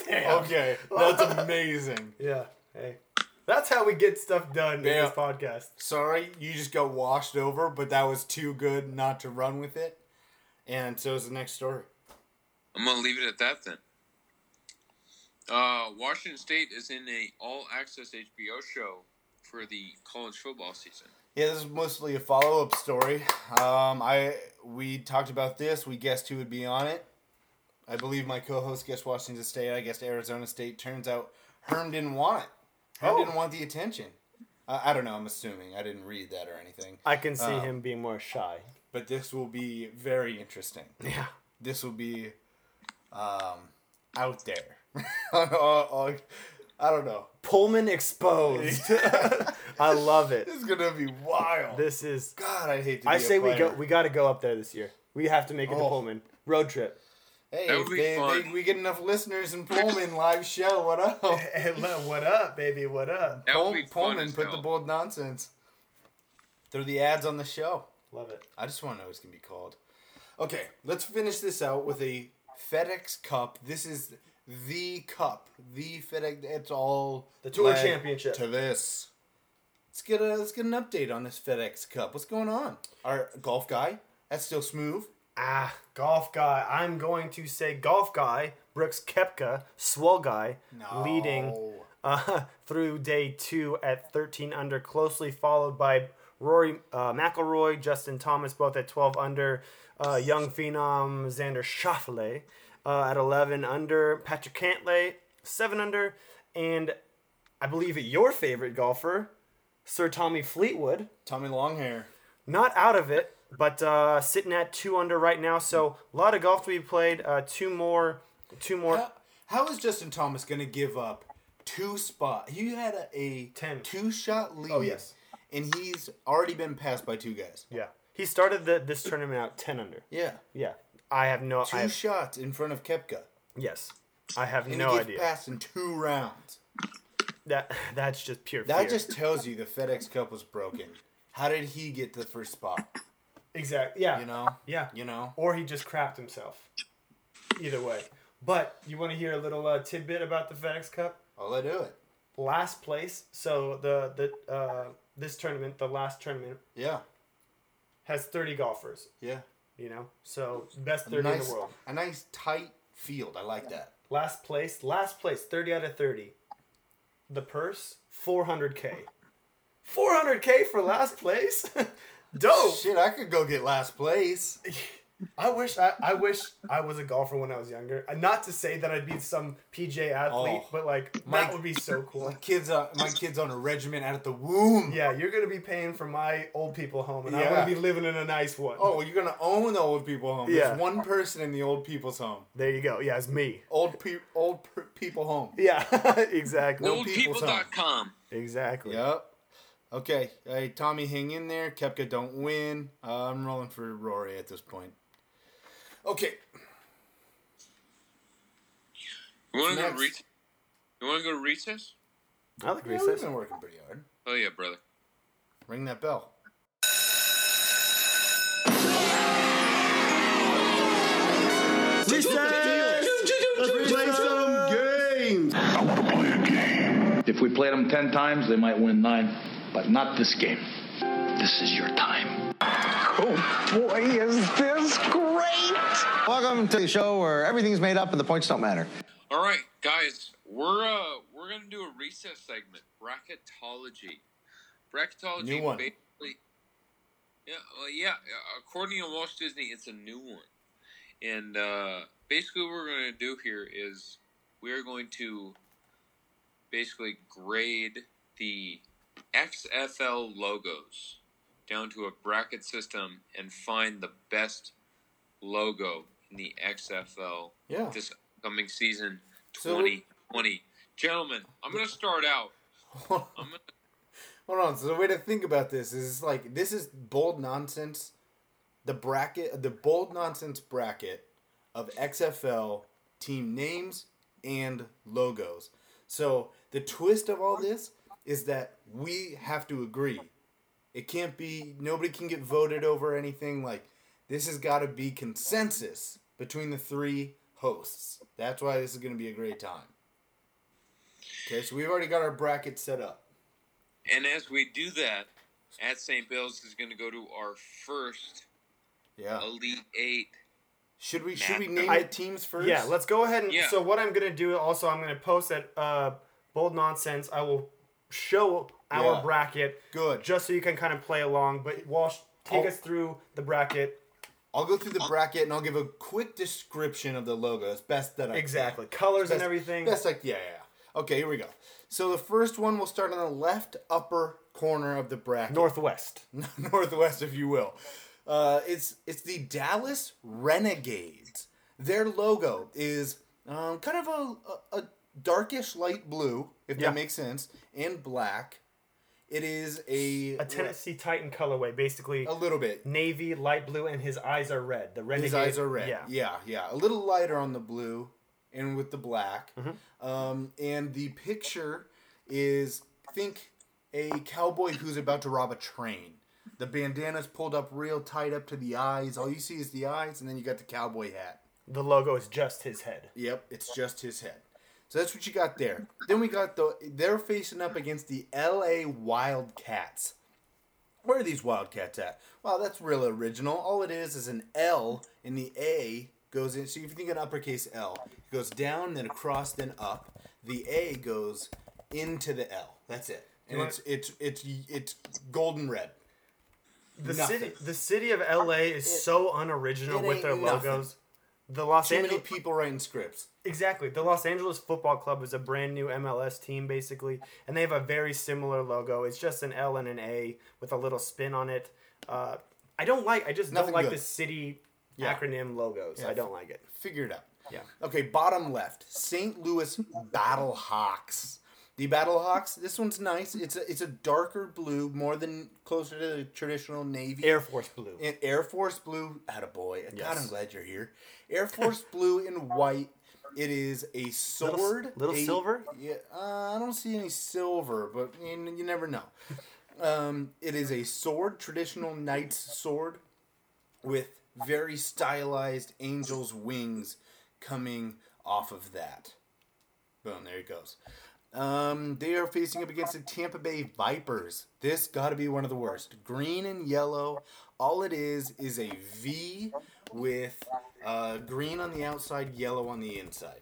Okay, that's amazing. Yeah. Hey, that's how we get stuff done in this podcast. Sorry, you just got washed over, but that was too good not to run with it. And so is the next story. I'm gonna leave it at that then. Uh, Washington State is in a all-access HBO show for the college football season. Yeah, this is mostly a follow up story. Um, I we talked about this. We guessed who would be on it. I believe my co-host guessed Washington State. I guessed Arizona State. Turns out Herm didn't want it. Herm Oh. didn't want the attention. I I don't know. I'm assuming. I didn't read that or anything. I can see Um, him being more shy. But this will be very interesting. Yeah. This will be um, out there. I don't know. Pullman exposed. I love it. This is gonna be wild. This is God. I hate to. Be I a say we go. We got to go up there this year. We have to make it to Oh. Pullman road trip. Hey, That if they, they- we get enough listeners in Pullman live show. What up? Hey, what up, baby? What up? That Pull- Pullman, put hell. the bold nonsense. Throw the ads on the show. Love it. I just want to know what it's gonna be called. Okay, let's finish this out with a FedEx Cup. This is the cup, the FedEx. It's all The Tour led Championship. to this. Let's get a let's get an update on this FedEx Cup. What's going on? Our golf guy, that's still smooth. Ah, golf guy. I'm going to say golf guy. Brooks Koepka, swell guy, No. leading uh, through day two at 13 under, closely followed by Rory uh, McIlroy, Justin Thomas, both at 12 under. Uh, young phenom Xander Schauffele uh, at 11 under. Patrick Cantlay, 7 under. And I believe your favorite golfer, Sir Tommy Fleetwood, Tommy Longhair. not out of it, but uh, sitting at two under right now. So a lot of golf to be played. Uh, two more, two more. How, how is Justin Thomas going to give up two spot? He had a, a Ten. two shot lead. Oh, yes. and he's already been passed by two guys. Yeah, he started the, this tournament out ten under. Yeah, Yeah, I have no. two I have, shots in front of Koepka, yes, I have and no he gets idea. passed in two rounds. That that's just pure. That fear. just tells you the FedEx Cup was broken. How did he get the first spot? exactly. Yeah, You know, yeah. you know. Or he just crapped himself. Either way, but you want to hear a little uh, tidbit about the FedEx Cup? I'll let do it. Last place. So the the uh, this tournament, the last tournament, Yeah, has thirty golfers. yeah. You know, so best thirty in the world. a nice tight field. I like that. Last place, last place, 30 out of 30. The purse, 400k. 400k for last place? Dope. Shit, I could go get last place. I wish I, I wish I was a golfer when I was younger. Not to say that I'd be some PJ athlete, Oh. but like My- that would be so cool. My kids, uh, my kids on a regiment out of the womb. Yeah, you're gonna be paying for my old people home, and I Yeah. gonna be living in a nice one. Oh, well, you're gonna own the old people home. Yeah. There's one person in the old people's home. there you go. Yeah, it's me. Old pe- old per- people home. Yeah, exactly. Old people's home. Oldpeople.com. Exactly. Yep. Okay. Hey, Tommy, hang in there. Koepka don't win. Uh, I'm rolling for Rory at this point. Okay. You want to go Next. recess? You want to go to recess? I like Yeah, we've been working pretty hard. Oh yeah, brother. Ring that bell. Let's play some games. If we played them ten times, they might win nine, but not this game. This is your time. Oh boy, is this great! Welcome to the show where everything's made up and the points don't matter. All right, guys, we're uh we're gonna do a recess segment, bracketology. Bracketology, New one. basically. Yeah, well, yeah. uh, According to Walsh Disney, it's a new one, and uh, basically what we're gonna do here is we are going to basically grade the XFL logos down to a bracket system and find the best logo in the XFL Yeah. this coming season So- 2020. Gentlemen, I'm going to start out. I'm gonna, Hold on. So the way to think about this is like this is bold nonsense. The bracket, the bold nonsense bracket of XFL team names and logos. So the twist of all this is that we have to agree. It can't be nobody can get voted over anything. Like this has got to be consensus between the three hosts. That's why this is going to be a great time. Okay, so we've already got our bracket set up. and as we do that, at St. Bill's is going to go to our first Yeah. Elite Eight. Should we should we name I- the teams first? Yeah, let's go ahead and. Yeah. So what I'm gonna do also, I'm gonna post at uh, Bold Nonsense. I will show our Yeah. bracket. Good. Just so you can kind of play along. But Walsh, take I'll- us through the bracket. I'll go through the bracket and I'll give a quick description of the logo as best that I can. Exactly. Colors and everything. Best like yeah, yeah. yeah. Okay, here we go. So the first one will start on the left upper corner of the bracket. Northwest. Northwest, if you will. Uh, it's it's the Dallas Renegades. Their logo is um, kind of a, a, a darkish light blue, if Yeah. that makes sense, and black. It is a A Tennessee Titan colorway, basically. a little bit. Navy, light blue, and his eyes are red. The renegade. His eyes are red. Yeah. Yeah. yeah, A little lighter on the blue and with the black. Mm-hmm. Um, and the picture is think a cowboy who's about to rob a train. The bandana's pulled up real tight up to the eyes. All you see is the eyes, and then you got the cowboy hat. The logo is just his head. Yep, it's just his head. So that's what you got there. Then we got the they're facing up against the LA Wildcats. Where are these Wildcats at? Wow, that's real original. All it is is an L and the A goes in. So if you think an uppercase L, it goes down, then across, then up. The A goes into the L. That's it. And You it's it's it's it's golden red. The Nothing. city, the city of LA is so unoriginal with their nothing. logos. The Los Too many Angeles people writing scripts. Exactly. The Los Angeles Football Club is a brand new MLS team, basically, and they have a very similar logo. It's just an L and an A with a little spin on it. Uh, I don't like. I just Nothing don't like good. the city Yeah. acronym logos. Yeah. I don't like it. Figure it out. Yeah. Okay, bottom left, St. Louis Battle Hawks. The Battle Hawks. This one's nice. It's a it's a darker blue, more than closer to the traditional navy. Air Force blue. And Air Force blue. boy. God, I'm glad you're here. Air Force blue and white. It is a sword. little a- silver? Yeah, uh, I don't see any silver, but you, you never know. Um, it is a sword, traditional knight's sword, with very stylized angel's wings coming off of that. Boom, there it goes. Um, they are facing up against the Tampa Bay Vipers. This got to be one of the worst. Green and yellow. All it is is a V with uh, green on the outside, yellow on the inside.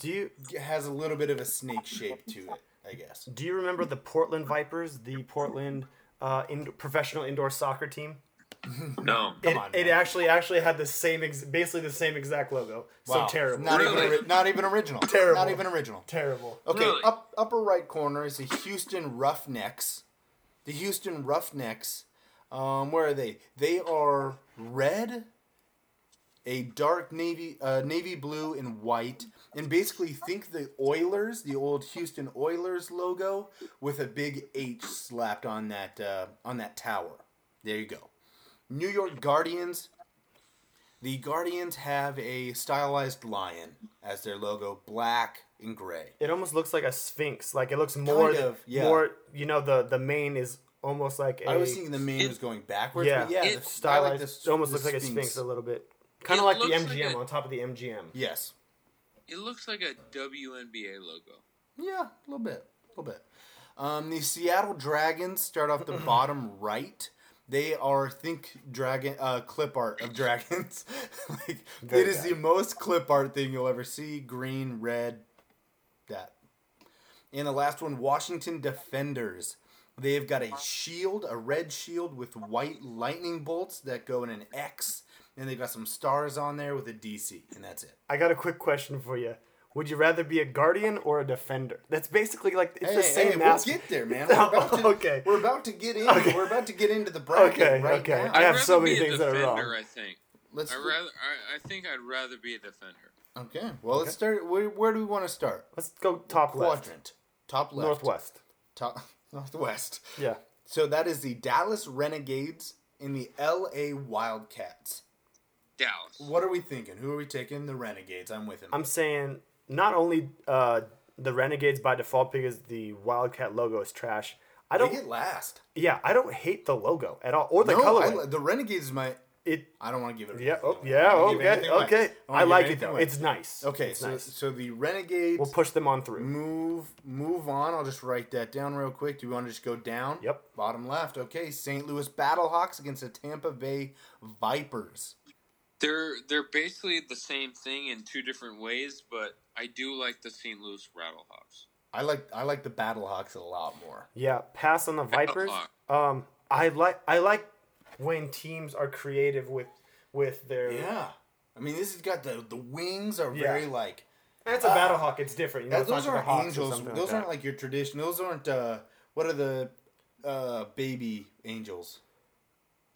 Do you has a little bit of a snake shape to it, I guess. do you remember the Portland Vipers, the Portland uh, in, professional indoor soccer team? No. It, on, it actually actually had the same, ex- basically the same exact logo. Wow. So terrible. Not even Really? ori- not even original. Terrible. Not even original. terrible. Okay, Really? up upper right corner is the Houston Roughnecks. The Houston Roughnecks. Um, where are they? They are red, a dark navy, uh, navy blue, and white, and basically think the Oilers, the old Houston Oilers logo, with a big H slapped on that uh, on that tower. There you go. New York Guardians. The Guardians have a stylized lion as their logo, black and gray. It almost looks like a sphinx. Like it looks more, Kind of, yeah. more. You know, the the mane is almost like a. I was thinking the mane was going backwards, Yeah, but yeah, yeah. the- stylized. I like this- it almost the looks like a sphinx. sphinx a little bit, kind of like the looks like MGM a- on top of the MGM. Yes. It looks like a WNBA logo. Yeah, a little bit, a little bit. Um, the Seattle Dragons start off the bottom right. They are think dragon uh, clip art of dragons. like Very it is bad. the most clip art thing you'll ever see. Green, red, that. And the last one, Washington Defenders. They've got a shield, a red shield with white lightning bolts that go in an X, and they've got some stars on there with a DC, and that's it. I got a quick question for you. Would you rather be a guardian or a defender? That's basically like it's hey, the same hey, mask. We'll get there, man. We're about to, okay. We're about to get in. Okay. We're about to get into the bracket Okay, right okay. now. I have so many be a things that are wrong. I think. Let's. I rather. I, I think I'd rather be a defender. Okay. Well, let's start. Where, where do we want to start? Let's go top left. Quadrant. Top left. Northwest. Top northwest. Yeah. So that is the Dallas Renegades and the L.A. Wildcats. Dallas. What are we thinking? Who are we taking? The Renegades. I'm with him. I'm saying not only uh, the Renegades by default because the Wildcat logo is trash. I don't. get last. Yeah, I don't hate the logo at all or the no, I colorway. li- the Renegades is my. It. I don't want to give it. Yeah. Oh, yeah. I don't wanna give Okay. Okay. don't I like it anything though. away. It's nice. Okay, It's so nice. so the Renegades. We'll push them on through. Move move on. I'll just write that down real quick. Do we want to just go down? Yep. Bottom left. Okay. St. Louis Battlehawks against the Tampa Bay Vipers. They're they're basically the same thing in two different ways, but I do like the St. Louis Battlehawks. I like I like the Battlehawks a lot more. Yeah, pass on the Vipers. Um, I like I like when teams are creative with with their. Yeah. I mean, this has got the the wings are Yeah. very like. And it's a Ah. battle hawk. It's different. You know, Yeah, it's those aren't hawks angels. Those like aren't like your tradition. Those aren't. uh What are the uh baby angels?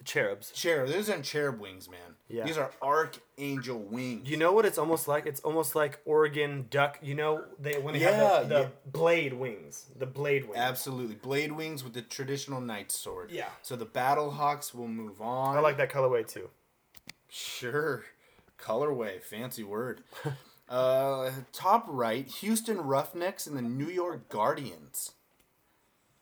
Cherubs. Cherub. These aren't cherub wings, man. Yeah. These are archangel wings. You know what it's almost like? It's almost like Oregon duck. You know they when they Yeah, have the, the yeah. blade wings, the blade wings. Absolutely. Blade wings with the traditional knight sword. Yeah. So the Battlehawks will move on. I like that colorway too. Sure. Colorway, fancy word. uh, top right, Houston Roughnecks and the New York Guardians.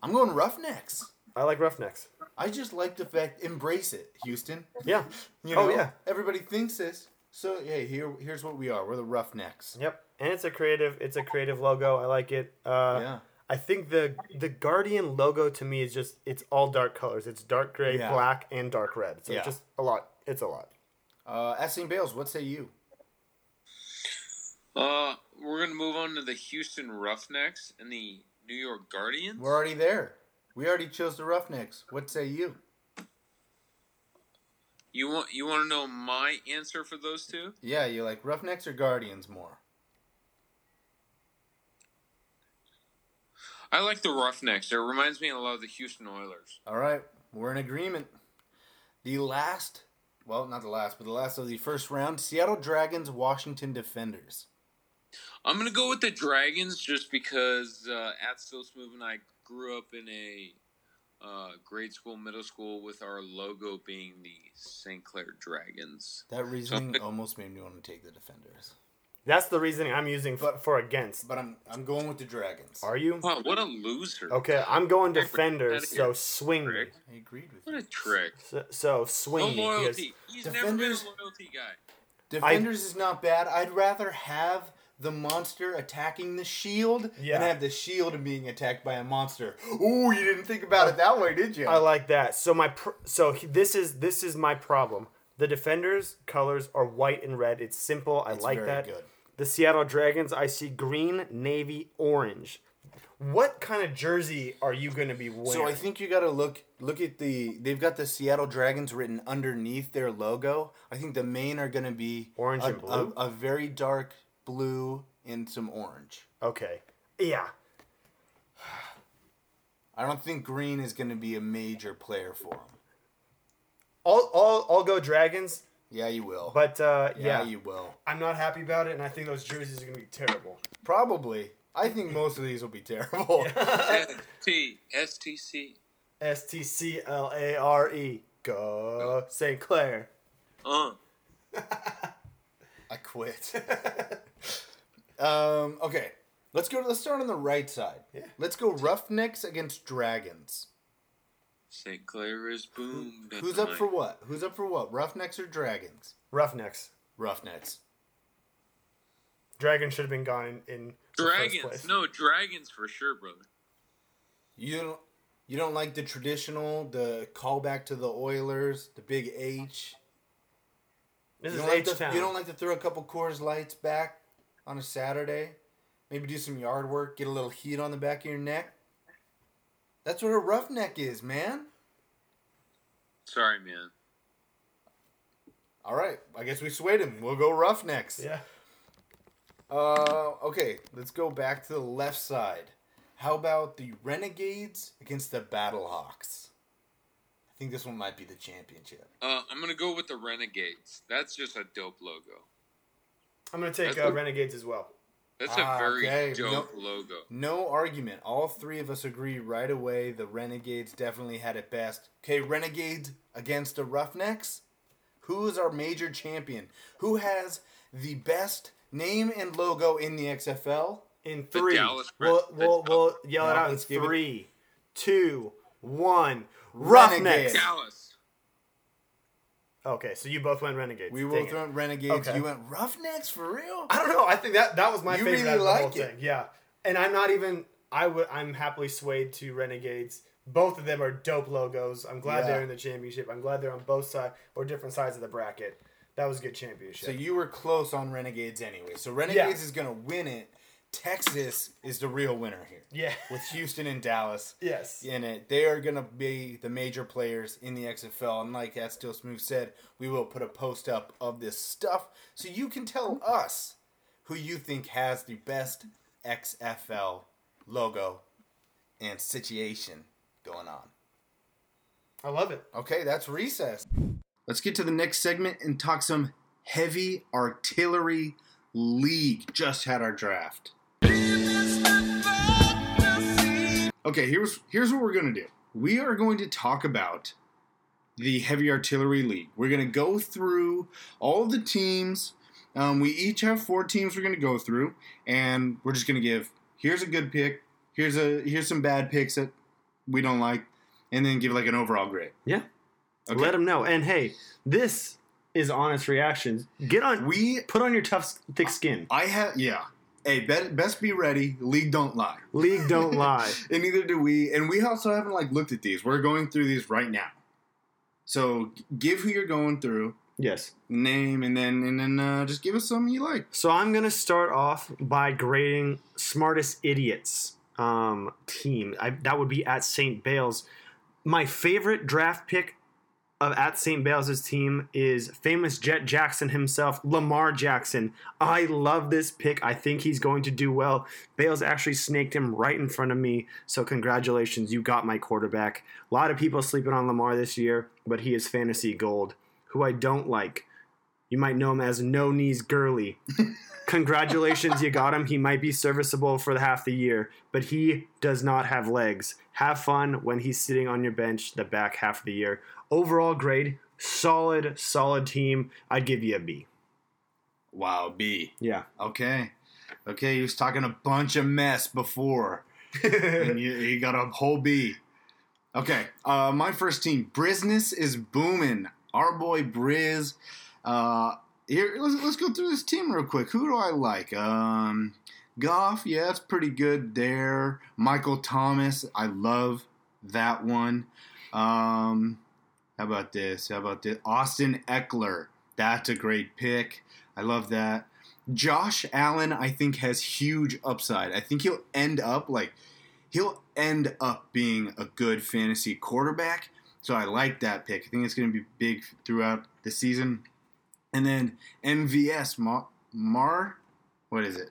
I'm going Roughnecks. I like Roughnecks. I just like the fact, embrace it, Houston. Yeah. You know, Oh, yeah. Everybody thinks this. So, hey, here, here's what we are. We're the Roughnecks. Yep. And it's a creative. It's a creative logo. I like it. Uh, Yeah. I think the the Guardian logo to me is just it's all dark colors. It's dark gray, Yeah. black, and dark red. So Yeah. it's just a lot. It's a lot. Uh, at St. Bales, what say you? Uh, we're gonna move on to the Houston Roughnecks and the New York Guardians. We're already there. We already chose the Roughnecks. What say you? You want you want to know my answer for those two? Yeah, you like Roughnecks or Guardians more? I like the Roughnecks. It reminds me a lot of the Houston Oilers. All right, we're in agreement. The last, well, not the last, but the last of the first round Seattle Dragons, Washington Defenders. I'm gonna go with the Dragons just because uh, at Still Smooth and I grew up in a uh, grade school, middle school with our logo being the St. Clair Dragons. That reasoning almost made me want to take the Defenders. That's the reasoning I'm using for, for against. But I'm I'm going with the Dragons. Are you? Wow, what a loser! Okay, I'm going Outta defenders. So swing me. Trick. I agreed with What a trick! So, so No swing me. because- loyalty. He's never been a loyalty guy. Defenders is not bad. I'd rather have the monster attacking the shield Yeah. than have the shield being attacked by a monster. Ooh, you didn't think about it that way, did you? I like that. So my pr- so this is this is my problem. The defenders colors are white and red. It's simple. I It's like very that. good. The Seattle Dragons, I see green, navy, orange. What kind of jersey are you going to be wearing? So I think you got to look look at the they've got the Seattle Dragons written underneath their logo. I think the main are going to be Orange a, and blue? a, a very dark blue and some orange. okay. Yeah. I don't think green is going to be a major player for them. I'll, I'll, I'll go Dragons, Yeah, you will. but uh, yeah, yeah, you will. I'm not happy about it, and I think those jerseys are going to be terrible. Probably. I think most of these will be terrible. T S T C. S T C L A R E. Go St. Clair. Uh. I quit. um, okay, let's go. Let's start on the right side. Yeah. Let's go Roughnecks against Dragons. St. Clair is boom. Who's up for what? Who's up for what? Roughnecks or Dragons? Roughnecks. Roughnecks. Dragons should have been gone in, in the first Dragons. place. No, dragons for sure, brother. You don't. You don't like the traditional, the callback to the Oilers, the Big H. This you is don't like to, H-Town. You don't like to throw a couple Coors Lights back on a Saturday? Maybe do some yard work, get a little heat on the back of your neck? That's what a roughneck is, man. Sorry, man. All right, I guess we swayed him. We'll go Roughnecks. Yeah. Uh, okay, let's go back to the left side. How about the Renegades against the Battlehawks? I think this one might be the championship. Uh, I'm gonna go with the Renegades. That's just a dope logo. I'm gonna take uh, a- Renegades as well. That's Ah, a very okay. dope logo. No argument. All three of us agree right away. The Renegades definitely had it best. Okay, Renegades against the Roughnecks. Who is our major champion? Who has the best name and logo in the XFL? In The three. Dallas We'll, we'll, we'll yell it out in let's give it- three, two, one. Renegades. Roughnecks. Dallas. Okay, so you both went Renegades. We Dang both it. went Renegades. Okay. You went Roughnecks for real? I don't know. I think that that was my You favorite really out of the whole like it. thing. Yeah, and I'm not even. I would. I'm happily swayed to Renegades. Both of them are dope logos. I'm glad Yeah. they're in the championship. I'm glad they're on both sides or different sides of the bracket. That was a good championship. So you were close on Renegades anyway. So Renegades is gonna win it. Texas is the real winner here. Yeah. With Houston and Dallas. Yes. In it. They are gonna be the major players in the XFL. And like that Still Smooth said, we will put a post up of this stuff so you can tell us who you think has the best XFL logo and situation going on. I love it. Okay, that's recess. Let's get to the next segment and talk some heavy artillery league. Just had our draft. Okay, here's here's what we're gonna do. We are going to talk about the heavy artillery league. We're gonna go through all of the teams. Um, we each have four teams we're gonna go through, and we're just gonna give here's a good pick, here's a here's some bad picks that we don't like, and then give like an overall grade. Yeah. Okay. Let them know. And hey, this is honest reactions. Get on. We put on your tough, thick skin. I have yeah. Hey, bet, best be ready. League don't lie. League don't lie. and neither do we. And we also haven't like looked at these. We're going through these right now. So give who you're going through, Yes. name, and then and then uh, just give us something you like. So I'm gonna start off by grading smartest idiots um, team. I, that would be at St. Bale's. My favorite draft pick of at St. Bale's team is famous Jet Jackson himself, Lamar Jackson. I love this pick. I think he's going to do well. Bales actually snaked him right in front of me. So congratulations, you got my quarterback. A lot of people sleeping on Lamar this year, but he is fantasy gold. Who I don't like. You might know him as No Knees Gurley. Congratulations, you got him. He might be serviceable for the half the year, but he does not have legs. Have fun when he's sitting on your bench the back half of the year. Overall grade, solid, solid team. I'd give you a B. Wow, B. Yeah. Okay. Okay, he was talking a bunch of mess before. and you, you got a whole B. Okay, uh, my first team, Brisness is booming. Our boy Briz. Uh, here, let's, let's go through this team real quick. Who do I like? Um, Goff, yeah, it's pretty good there. Michael Thomas, I love that one. Um, how about this? How about this? Austin Ekeler, that's a great pick. I love that. Josh Allen, I think, has huge upside. I think he'll end up like he'll end up being a good fantasy quarterback. So I like that pick. I think it's going to be big throughout the season. And then MVS Mar, Mar what is it?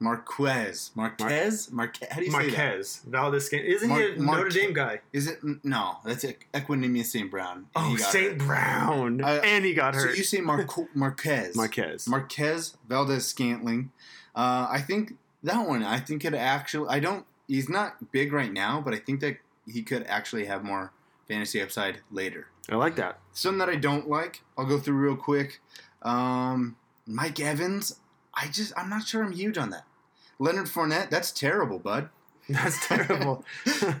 Marquez. Marquez? Marquez. How do you say that? Marquez. Valdes. Scantling. Isn't Mar- he a Notre Dame guy? Is it? No, that's it. Equanimeous St. Brown. Oh, St. Brown. Uh, and he got So hurt. you say Marco- Marquez. Marquez. Marquez Valdes Scantling. Uh, I think that one. I think it actually. I don't. He's not big right now, but I think that he could actually have more fantasy upside later. I like that. Some that I don't like, I'll go through real quick. Um, Mike Evans, I just I'm not sure I'm huge on that. Leonard Fournette, that's terrible, bud. That's terrible.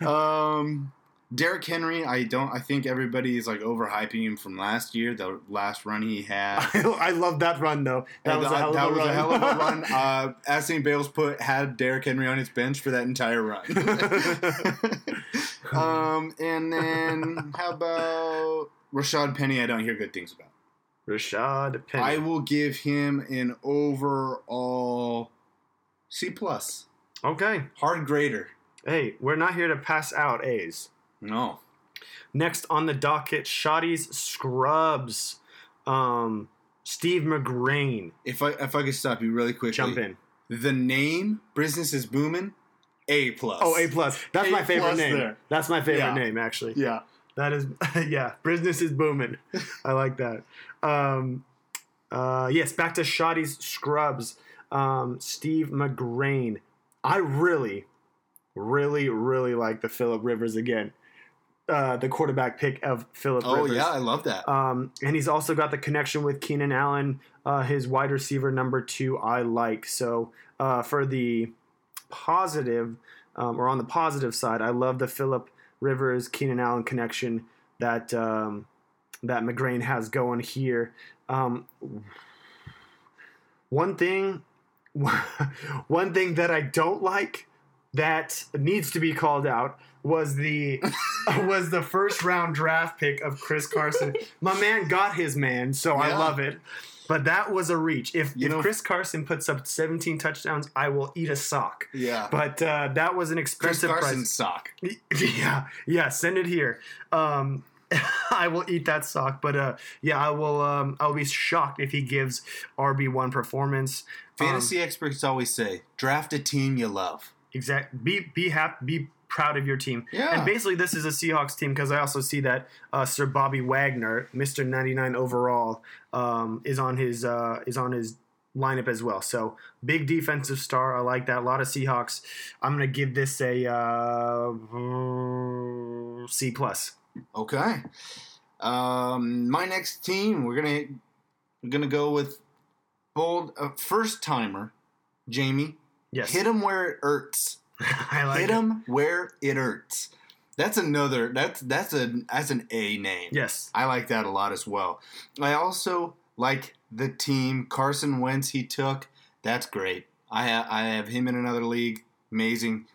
um, Derrick Henry, I don't. I think everybody is like overhyping him from last year, the last run he had. I love that run though. That And was a hell of that a was run. a hell of a run. Uh, as St. Bale's put had Derrick Henry on his bench for that entire run. um, and then how about Rashaad Penny? I don't hear good things about. Rashaad Penny. I will give him an overall C plus. Okay. Hard grader. Hey, we're not here to pass out A's. No. Next on the docket, Shoddy's Scrubs. Um, Steve McGrain. If I if I could stop you really quickly, Jump in. The name business is booming. A plus. Oh, A plus. That's A my favorite name. there. That's my favorite Yeah. name, actually. Yeah. That is, yeah. Business is booming. I like that. Um, uh, yes, back to Shoddy's Scrubs. Um, Steve McGrain. I really, really, really like the Philip Rivers again. Uh, the quarterback pick of Philip Oh Rivers. yeah, I love that. Um, and he's also got the connection with Keenan Allen, uh, his wide receiver number two. I like so uh, for the positive um, or on the positive side, I love the Philip Rivers Keenan Allen connection that um, that McGrain has going here. Um, one thing, one thing that I don't like that needs to be called out was the was the first round draft pick of Chris Carson. My man got his man, so I love it. But that was a reach. If, You if know- Chris Carson puts up 17 touchdowns, I will eat a sock. Yeah. But uh, that was an Chris expensive Carson's price. sock. Yeah, yeah. Send it here. Um, I will eat that sock. But uh, yeah, I will. Um, I'll be shocked if he gives RB one performance. Um, Fantasy experts always say, draft a team you love. Exact. Be be happy. Be proud of your team. Yeah. And basically, this is a Seahawks team because I also see that uh, Sir Bobby Wagner, Mister ninety nine overall, um, is on his uh, is on his lineup as well. So big defensive star. I like that. A lot of Seahawks. I'm gonna give this a uh, C plus. Okay. Um, my next team, we're gonna we're gonna go with bold uh, first timer, Jamie. Yes. Hit him where it hurts. I like Hit it. him where it hurts. That's another. That's that's a that's an A name. Yes. I like that a lot as well. I also like the team Carson Wentz he took. That's great. I ha- I have him in another league. Amazing.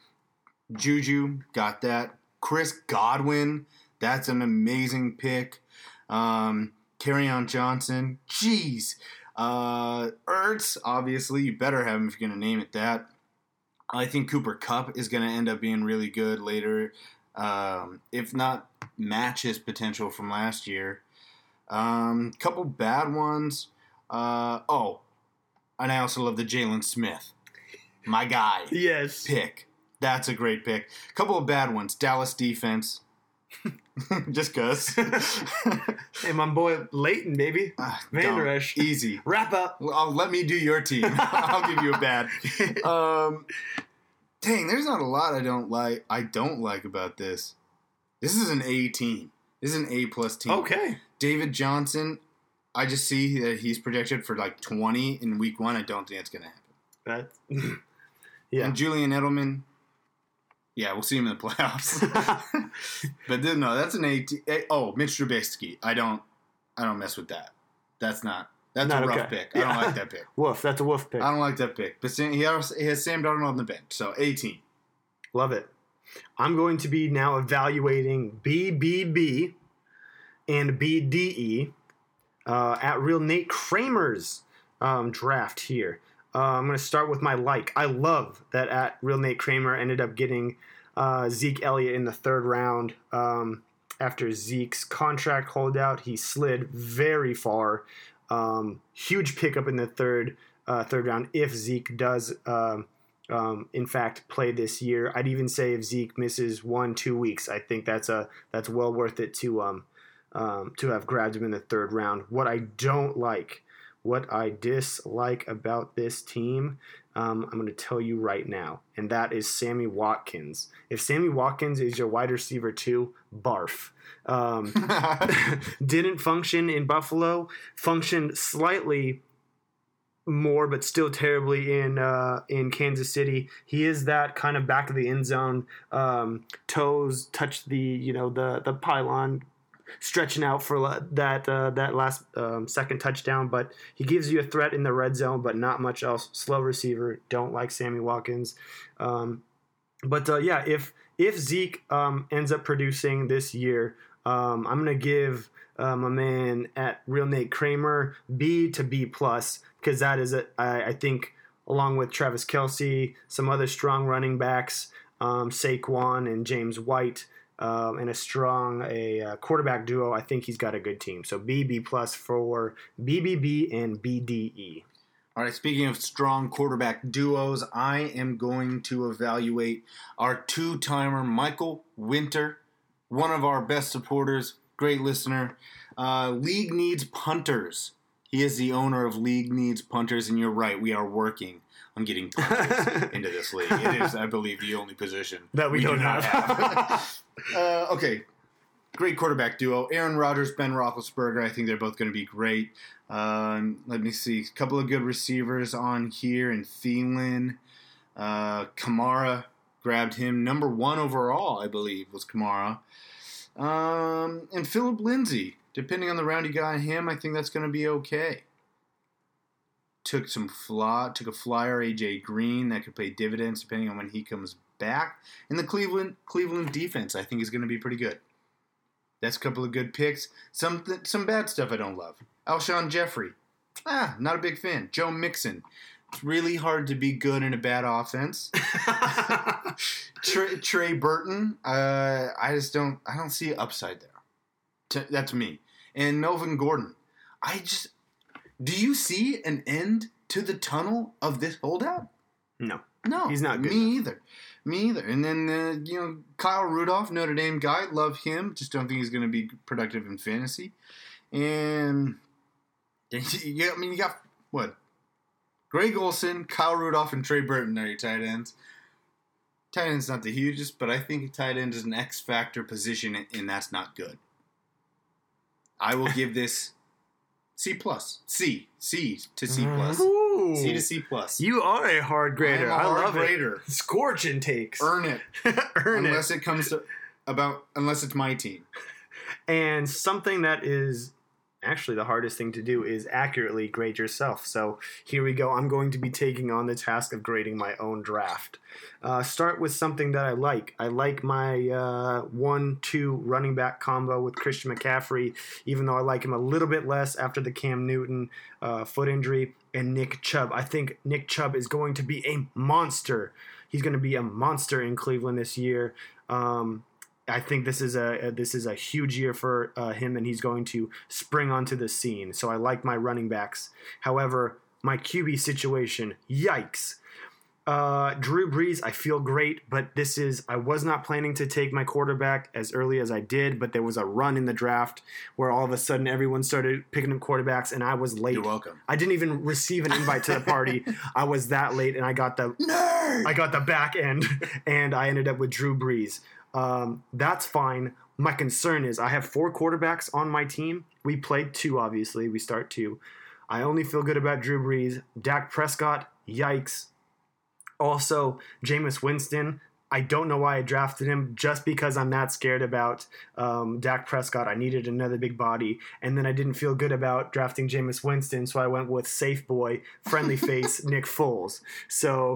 Juju got that. Chris Godwin. That's an amazing pick. Um, on Johnson. Jeez. Uh, Ertz. Obviously, you better have him if you're gonna name it that. I think Cooper Kupp is going to end up being really good later, um, if not match his potential from last year. Um, couple bad ones. Uh, oh, and I also love the Jaylon Smith, my guy. Yes. Pick. That's a great pick. Couple of bad ones. Dallas defense. Just cause. Hey, my boy Leighton, baby. Van Don't. Rush. Easy. Wrap up. I'll- let me do your team. I'll give you a bad. Um, dang, there's not a lot I don't like. I don't like about this. This is an A team. This is an A plus team. Okay. David Johnson. I just see that he's projected for like 20 in week one. I don't think that's gonna happen. That. yeah. And Julian Edelman. Yeah, we'll see him in the playoffs. but then, no, that's an A- oh, Mitch Trubisky. I don't. I don't mess with that. That's not. That's Not a rough okay. pick. I don't like that pick. Woof. That's a woof pick. I don't like that pick. But Sam, he, has, he has Sam Darnold on the bench, so 18. Love it. I'm going to be now evaluating BBB and BDE uh, at Real Nate Kramer's um, draft here. Uh, I'm going to start with my like. I love that at Real Nate Kramer ended up getting uh, Zeke Elliott in the third round. Um, after Zeke's contract holdout, he slid very far. Um, huge pickup in the third uh, third round if Zeke does um, um, in fact play this year. I'd even say if Zeke misses one two weeks, I think that's a that's well worth it to um, um to have grabbed him in the third round. What I don't like what I dislike about this team, um, I'm going to tell you right now, and that is Sammy Watkins. If Sammy Watkins is your wide receiver too, barf. Um, didn't function in Buffalo, functioned slightly more, but still terribly in uh, in Kansas City. He is that kind of back of the end zone, um, toes touch the you know the the pylon, stretching out for that uh, that last um, second touchdown. But he gives you a threat in the red zone, but not much else. Slow receiver. Don't like Sammy Watkins. Um, but uh, yeah, if if Zeke um, ends up producing this year, um, I'm gonna give uh, my man at Real Nate Kramer B to B plus because that is a, I, I think along with Travis Kelce, some other strong running backs, um, Saquon and James White. Um, and a strong a, uh quarterback duo. I think he's got a good team. So B B plus for BBB and BDE. All right, speaking of strong quarterback duos, I am going to evaluate our two timer, Michael Winter, one of our best supporters, great listener. Uh, League needs punters. He is the owner of League Needs Punters, and you're right, we are working on getting into this league. It is, I believe, the only position That we don't do not have. have. uh, okay, great quarterback duo. Aaron Rodgers, Ben Roethlisberger. I think they're both going to be great. Um, let me see. A couple of good receivers on here. And Thielen. Uh, Kamara grabbed him. Number one overall, I believe, was Kamara. Um, and Philip Lindsay. Depending on the round you got him, I think that's going to be okay. Took some fly, took a flyer, AJ Green, that could pay dividends depending on when he comes back. And the Cleveland Cleveland defense, I think, is going to be pretty good. That's a couple of good picks. Some some bad stuff I don't love. Alshon Jeffery, ah, not a big fan. Joe Mixon, it's really hard to be good in a bad offense. Trey, Trey Burton, uh, I just don't I don't see upside there. To, that's me. And Melvin Gordon, I just do you see an end to the tunnel of this holdout? No, no, he's not good Me either. Me either. And then uh, you know Kyle Rudolph, Notre Dame guy, love him. Just don't think he's going to be productive in fantasy. And yeah, I mean you got what? Greg Olsen, Kyle Rudolph, and Trey Burton are your tight ends. Tight end's not the hugest, but I think tight end is an X factor position, and that's not good. I will give this C plus, C, C to C mm-hmm. plus, Ooh. C to C plus. You are a hard grader. I am a I hard love grader. it. Scorching takes. Earn it, Earn unless it. comes to about unless it's my team. And something that is actually the hardest thing to do is accurately grade yourself. So here we go. I'm going to be taking on the task of grading my own draft. Uh, start with something that I like. I like my uh, one-two running back combo with Christian McCaffrey, even though I like him a little bit less after the Cam Newton uh, foot injury and Nick Chubb. I think Nick Chubb is going to be a monster. He's going to be a monster in Cleveland this year. Um, I think this is a, this is a huge year for uh, him, and he's going to spring onto the scene. So I like my running backs. However, my QB situation, yikes. Uh, Drew Brees, I feel great, but this is I was not planning to take my quarterback as early as I did, but there was a run in the draft where all of a sudden everyone started picking up quarterbacks, and I was late. You're welcome. I didn't even receive an invite to the party. I was that late, and I got the Nerd! I got the back end, and I ended up with Drew Brees. Um, that's fine. My concern is I have four quarterbacks on my team. We played two, obviously. We start two. I only feel good about Drew Brees. Dak Prescott, yikes. Also, Jameis Winston. I don't know why I drafted him just because I'm that scared about um, Dak Prescott. I needed another big body. And then I didn't feel good about drafting Jameis Winston, so I went with safe boy, friendly face, Nick Foles. So,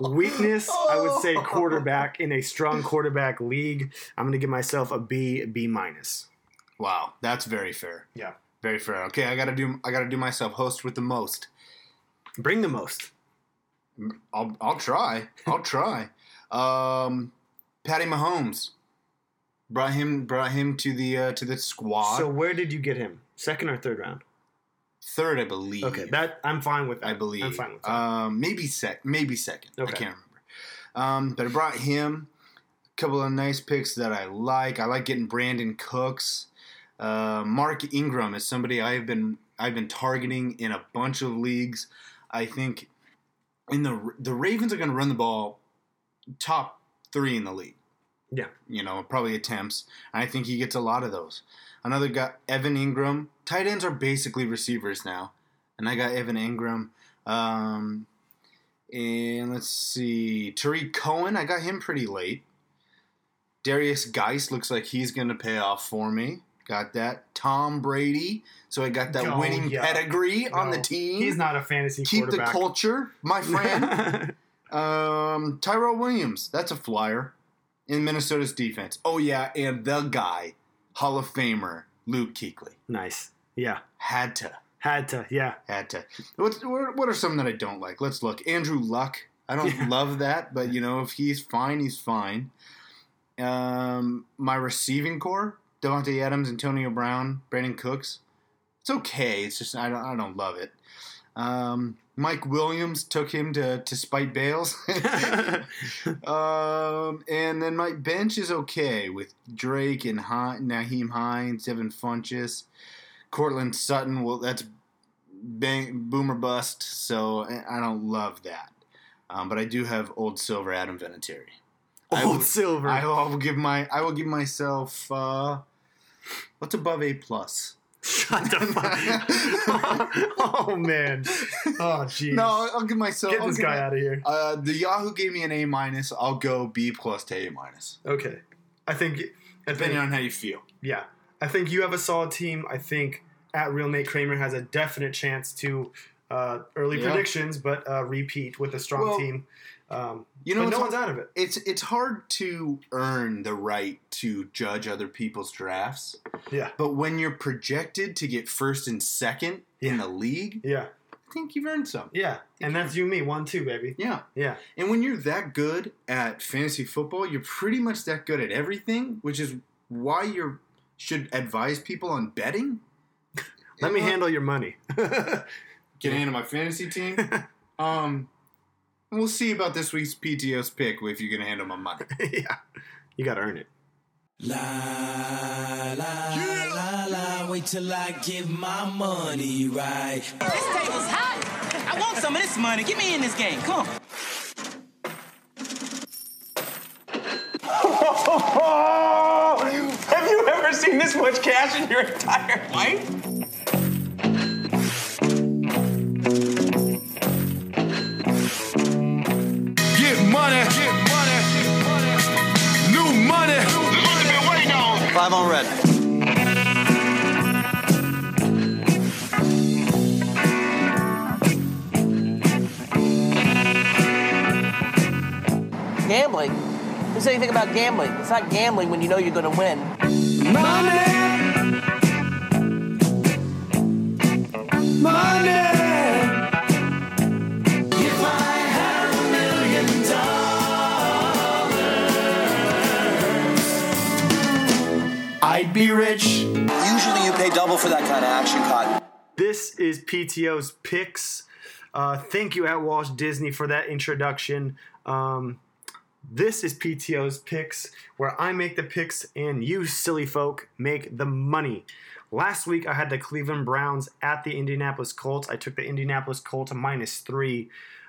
weakness, I would say quarterback in a strong quarterback league. I'm going to give myself a B, B minus. Wow, that's very fair. Yeah. Very fair. Okay, I gotta do. I gotta do myself host with the most. Bring the most. I'll. I'll try. I'll try. Um, Patty Mahomes brought him. Brought him to the uh, to the squad. So, where did you get him? Second or third round? Third, I believe. Okay, that I'm fine with. That. I believe. I'm fine with that. Um, maybe sec. Maybe second. I can't remember. Um, but I brought him a couple of nice picks that I like. I like getting Brandin Cooks. Uh, Mark Ingram is somebody I've been I've been targeting in a bunch of leagues. I think in the the Ravens are going to run the ball top three in the league. Yeah. You know, probably attempts. I think he gets a lot of those. Another guy, Evan Engram. Tight ends are basically receivers now. And I got Evan Engram. Um, and let's see. Tarik Cohen, I got him pretty late. Darius Geist looks like he's going to pay off for me. Got that. Tom Brady. So I got that Oh, winning yeah. pedigree on the team. He's not a fantasy Keep the culture, my friend. um, Tyrell Williams. That's a flyer in Minnesota's defense. Oh, yeah. And the guy, Hall of Famer, Luke Kuechly. Nice. Yeah. Had to. Had to. Yeah. Had to. What, what what are some that I don't like? Let's look. Andrew Luck. I don't love that, but you know, if he's fine, he's fine. Um, my receiving core: Davante Adams, Antonio Brown, Brandin Cooks. It's okay. It's just I don't I don't love it. Um, Mike Williams took him to to spite Bales. um, and then my bench is okay with Drake and Hi- Nyheim Hines, Devin Funchess, Courtland Sutton. Well, that's bang, boomer bust. So I I don't love that. Um, but I do have old silver Adam Vinatieri. I Old will- silver. I will, I will give my I will give myself uh, what's above A plus. Shut the fuck. oh man. Oh jeez. No, I'll, I'll give myself. Get I'll this give guy my- out of here. Uh, the Yahoo gave me an A minus. I'll go B plus to A minus, Okay. I think. I depending think on how you feel. yeah. I think you have a solid team. I think at real Nate Kramer has a definite chance to uh, early Yeah. predictions, but uh, repeat with a strong Well, team. Um, You know, no one's hard- out of it. It's it's hard to earn the right to judge other people's drafts. Yeah. But when you're projected to get first and second in the league, Yeah. I think you've earned some. Yeah. And that's you and me, one, two, baby. Yeah. Yeah. And when you're that good at fantasy football, you're pretty much that good at everything, which is why you should advise people on betting. Let me know, handle your money. Get into my fantasy team. um, we'll see about this week's PTO's pick if you can handle my money. yeah. You got to earn it. La la la la, wait till I give my money right. This table's hot. I want some of this money. Get me in this game. Come on. Have you ever seen this much cash in your entire life? Five on red. Gambling? Who said anything about gambling? It's not gambling when you know you're going to win. Money. If dollars, I'd be rich. Usually you pay double for that kind of action, Cotton. This is PTO's picks. Uh, thank you at Walsh Disney for that introduction. Um, this is PTO's picks, where I make the picks and you silly folk make the money. Last week I had the Cleveland Browns at the Indianapolis Colts. I took the Indianapolis Colts minus three.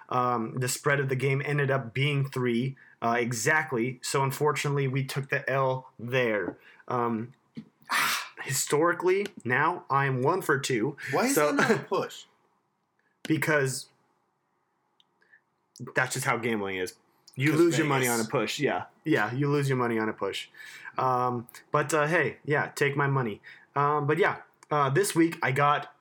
Um, the spread of the game ended up being three uh, exactly. So unfortunately, we took the L there. Um, historically, now I am one for two. Why is so, that not a push? because that's just how gambling is. You lose your money on a push. Yeah, yeah, you lose your money on a push. Um, but uh, hey, yeah, take my money. Um, but yeah, uh, this week I got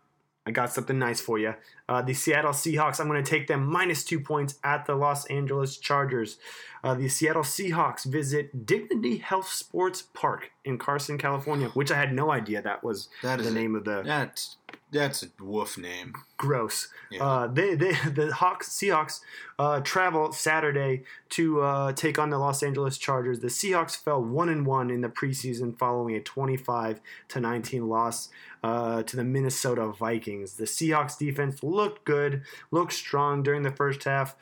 I got something nice for you. Uh, the Seattle Seahawks. I'm going to take them minus two points at the Los Angeles Chargers. Uh, the Seattle Seahawks visit Dignity Health Sports Park in Carson, California, which I had no idea that was That is the a- name of the That's that's a woof name. gross. Uh, they, they, the Hawks, Seahawks, uh, travel Saturday to uh, take on the Los Angeles Chargers. The Seahawks fell one and one in the preseason, following a twenty-five to nineteen loss uh, to the Minnesota Vikings. The Seahawks defense looked good, looked strong during the first half.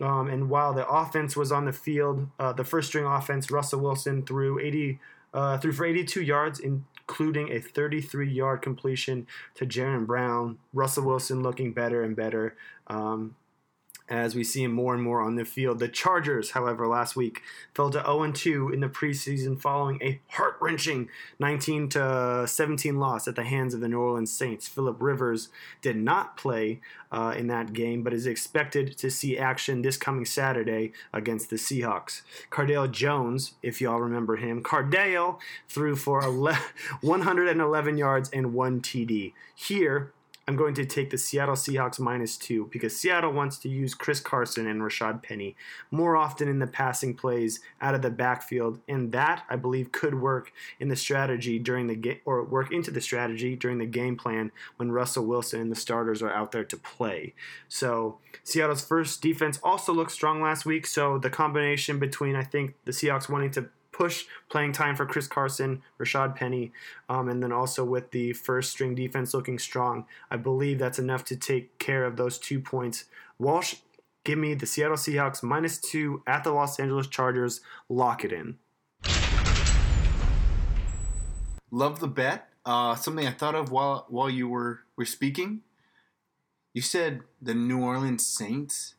Um, and while the offense was on the field, uh, the first string offense, Russell Wilson threw 80, uh, threw for 82 yards, including a 33 yard completion to Jaron Brown. Russell Wilson looking better and better. Um, as we see him more and more on the field. The Chargers, however, last week fell to 0 2 in the preseason following a heart wrenching 19 17 loss at the hands of the New Orleans Saints. Philip Rivers did not play uh, in that game, but is expected to see action this coming Saturday against the Seahawks. Cardale Jones, if y'all remember him, Cardale threw for 111 yards and one TD. Here, I'm going to take the Seattle Seahawks minus two because Seattle wants to use Chris Carson and Rashaad Penny more often in the passing plays out of the backfield, and that I believe could work in the strategy during the game or work into the strategy during the game plan when Russell Wilson and the starters are out there to play. So Seattle's first defense also looked strong last week, so the combination between I think the Seahawks wanting to push playing time for Chris Carson, Rashaad Penny, um, and then also with the first string defense looking strong. I believe that's enough to take care of those two points. Walsh, give me the Seattle Seahawks minus two at the Los Angeles Chargers. Lock it in. Love the bet. Uh, something I thought of while while you were were speaking. You said the New Orleans Saints,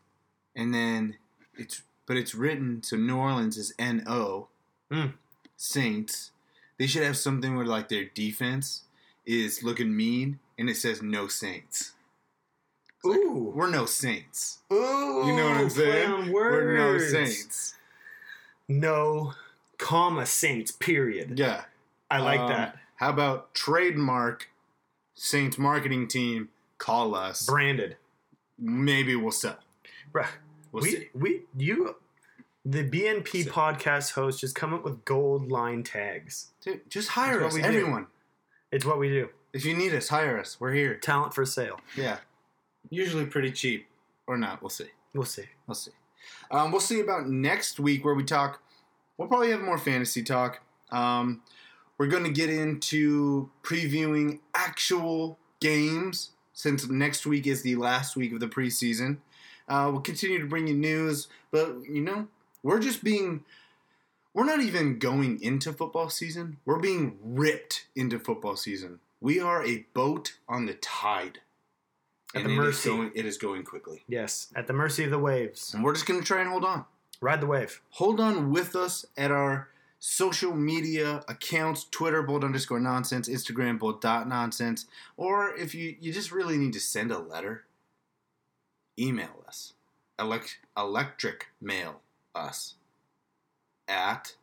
and then it's but it's written so New Orleans is N O. Mm. Saints. They should have something where like their defense is looking mean, and it says no Saints. It's like, Ooh, we're no Saints. Ooh, You know what I'm saying? We're no. Saints. No, comma Saints. Period. Yeah, I like Um, that. How about trademark Saints marketing team? Call us. Branded. Maybe we'll sell. Bruh, We'll we see. we you the BNP podcast host just come up with gold line tags. Dude, just hire us, we do. everyone. It's what we do. If you need us, hire us. We're here. Talent for sale. Yeah, usually pretty cheap, or not. We'll see. We'll see. We'll see. Um, we'll see about next week where we talk. We'll probably have more fantasy talk. Um, we're going to get into previewing actual games since next week is the last week of the preseason. Uh, we'll continue to bring you news, but you know, we're just being. We're not even going into football season. We're being ripped into football season. We are a boat on the tide. At And the it is mercy. going- it is going quickly. Yes, at the mercy of the waves. And we're just going to try and hold on. Ride the wave. Hold on with us at our social media accounts Twitter, bold underscore nonsense, Instagram, bold dot nonsense. Or if you, you just really need to send a letter, email us. Elect, electric mail us at.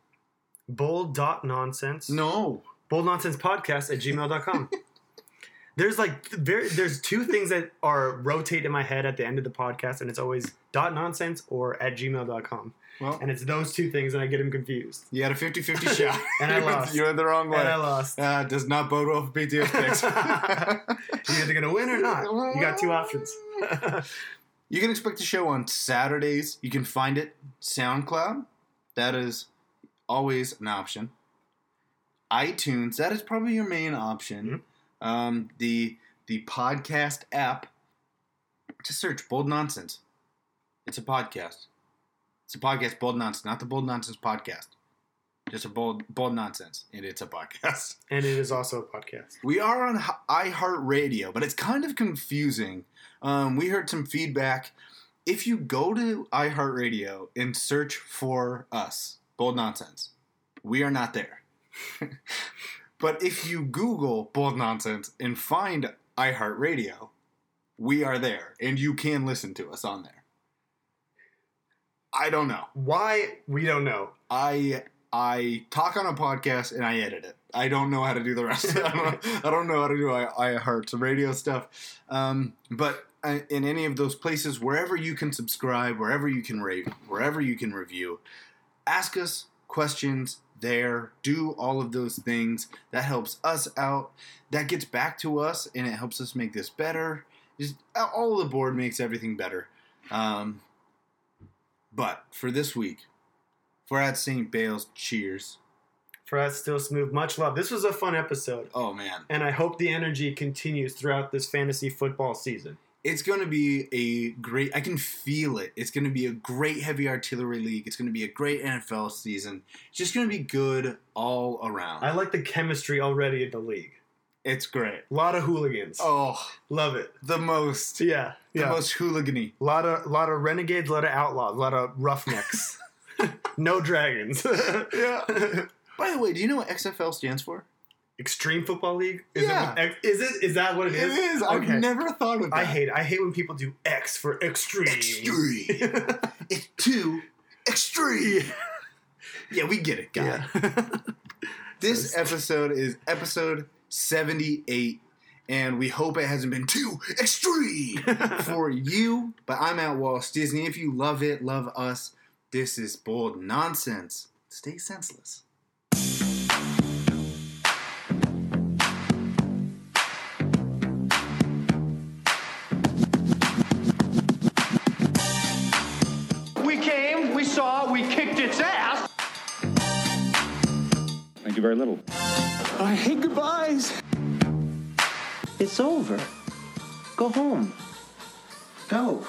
Bold dot nonsense. No. Bold nonsense podcast at gmail.com. there's like very there's two things that are rotate in my head at the end of the podcast, and it's always dot nonsense or at gmail.com. Well, and it's those two things, and I get them confused. You had a 50 50 shot. And I lost. You went the wrong way. And I lost. Uh, does not bode well for BTS picks. You're either gonna win or not. You got two options. You can expect the show on Saturdays. You can find it SoundCloud. That is always an option. iTunes. That is probably your main option. Um, the the podcast app. Just search Bold Nonsense. It's a podcast. It's a podcast, Bold Nonsense, not the Bold Nonsense podcast. Just a bold bold nonsense, and it's a podcast. and it is also a podcast. We are on iHeartRadio, but it's kind of confusing. Um, we heard some feedback. If you go to iHeartRadio and search for us, Bold Nonsense, we are not there. but if you Google Bold Nonsense and find iHeartRadio, we are there, and you can listen to us on there. I don't know why. We don't know. I I talk on a podcast and I edit it. I don't know how to do the rest. I, don't, I don't know how to do I, I heart some radio stuff. Um, but in any of those places, wherever you can subscribe, wherever you can rate, wherever you can review, ask us questions there. Do all of those things. That helps us out. That gets back to us and it helps us make this better. Just all the board makes everything better. Um, but for this week, for at St. Bale's, cheers. For us, still smooth. Much love. This was a fun episode. Oh man. And I hope the energy continues throughout this fantasy football season. It's going to be a great. I can feel it. It's going to be a great heavy artillery league. It's going to be a great NFL season. It's just going to be good all around. I like the chemistry already in the league. It's great. A lot of hooligans. Oh, love it. The most. Yeah, The yeah. most hooligany. A lot of lot of renegades, a lot of outlaws, a lot of roughnecks. no dragons. yeah. By the way, do you know what XFL stands for? Extreme Football League. Is Yeah. It, is it? Is that what it It is? is. I've never thought of I hate. it. I hate when people do X for extreme. Extreme. it's too extreme. Yeah, we get it, guy. this episode is episode 78, and we hope it hasn't been too extreme for you. But I'm at Walsh Disney. If you love it, love us. This is bold nonsense. Stay senseless. We came, we saw, we kicked its ass. Thank you very little. I hate goodbyes. It's over. Go home. Go.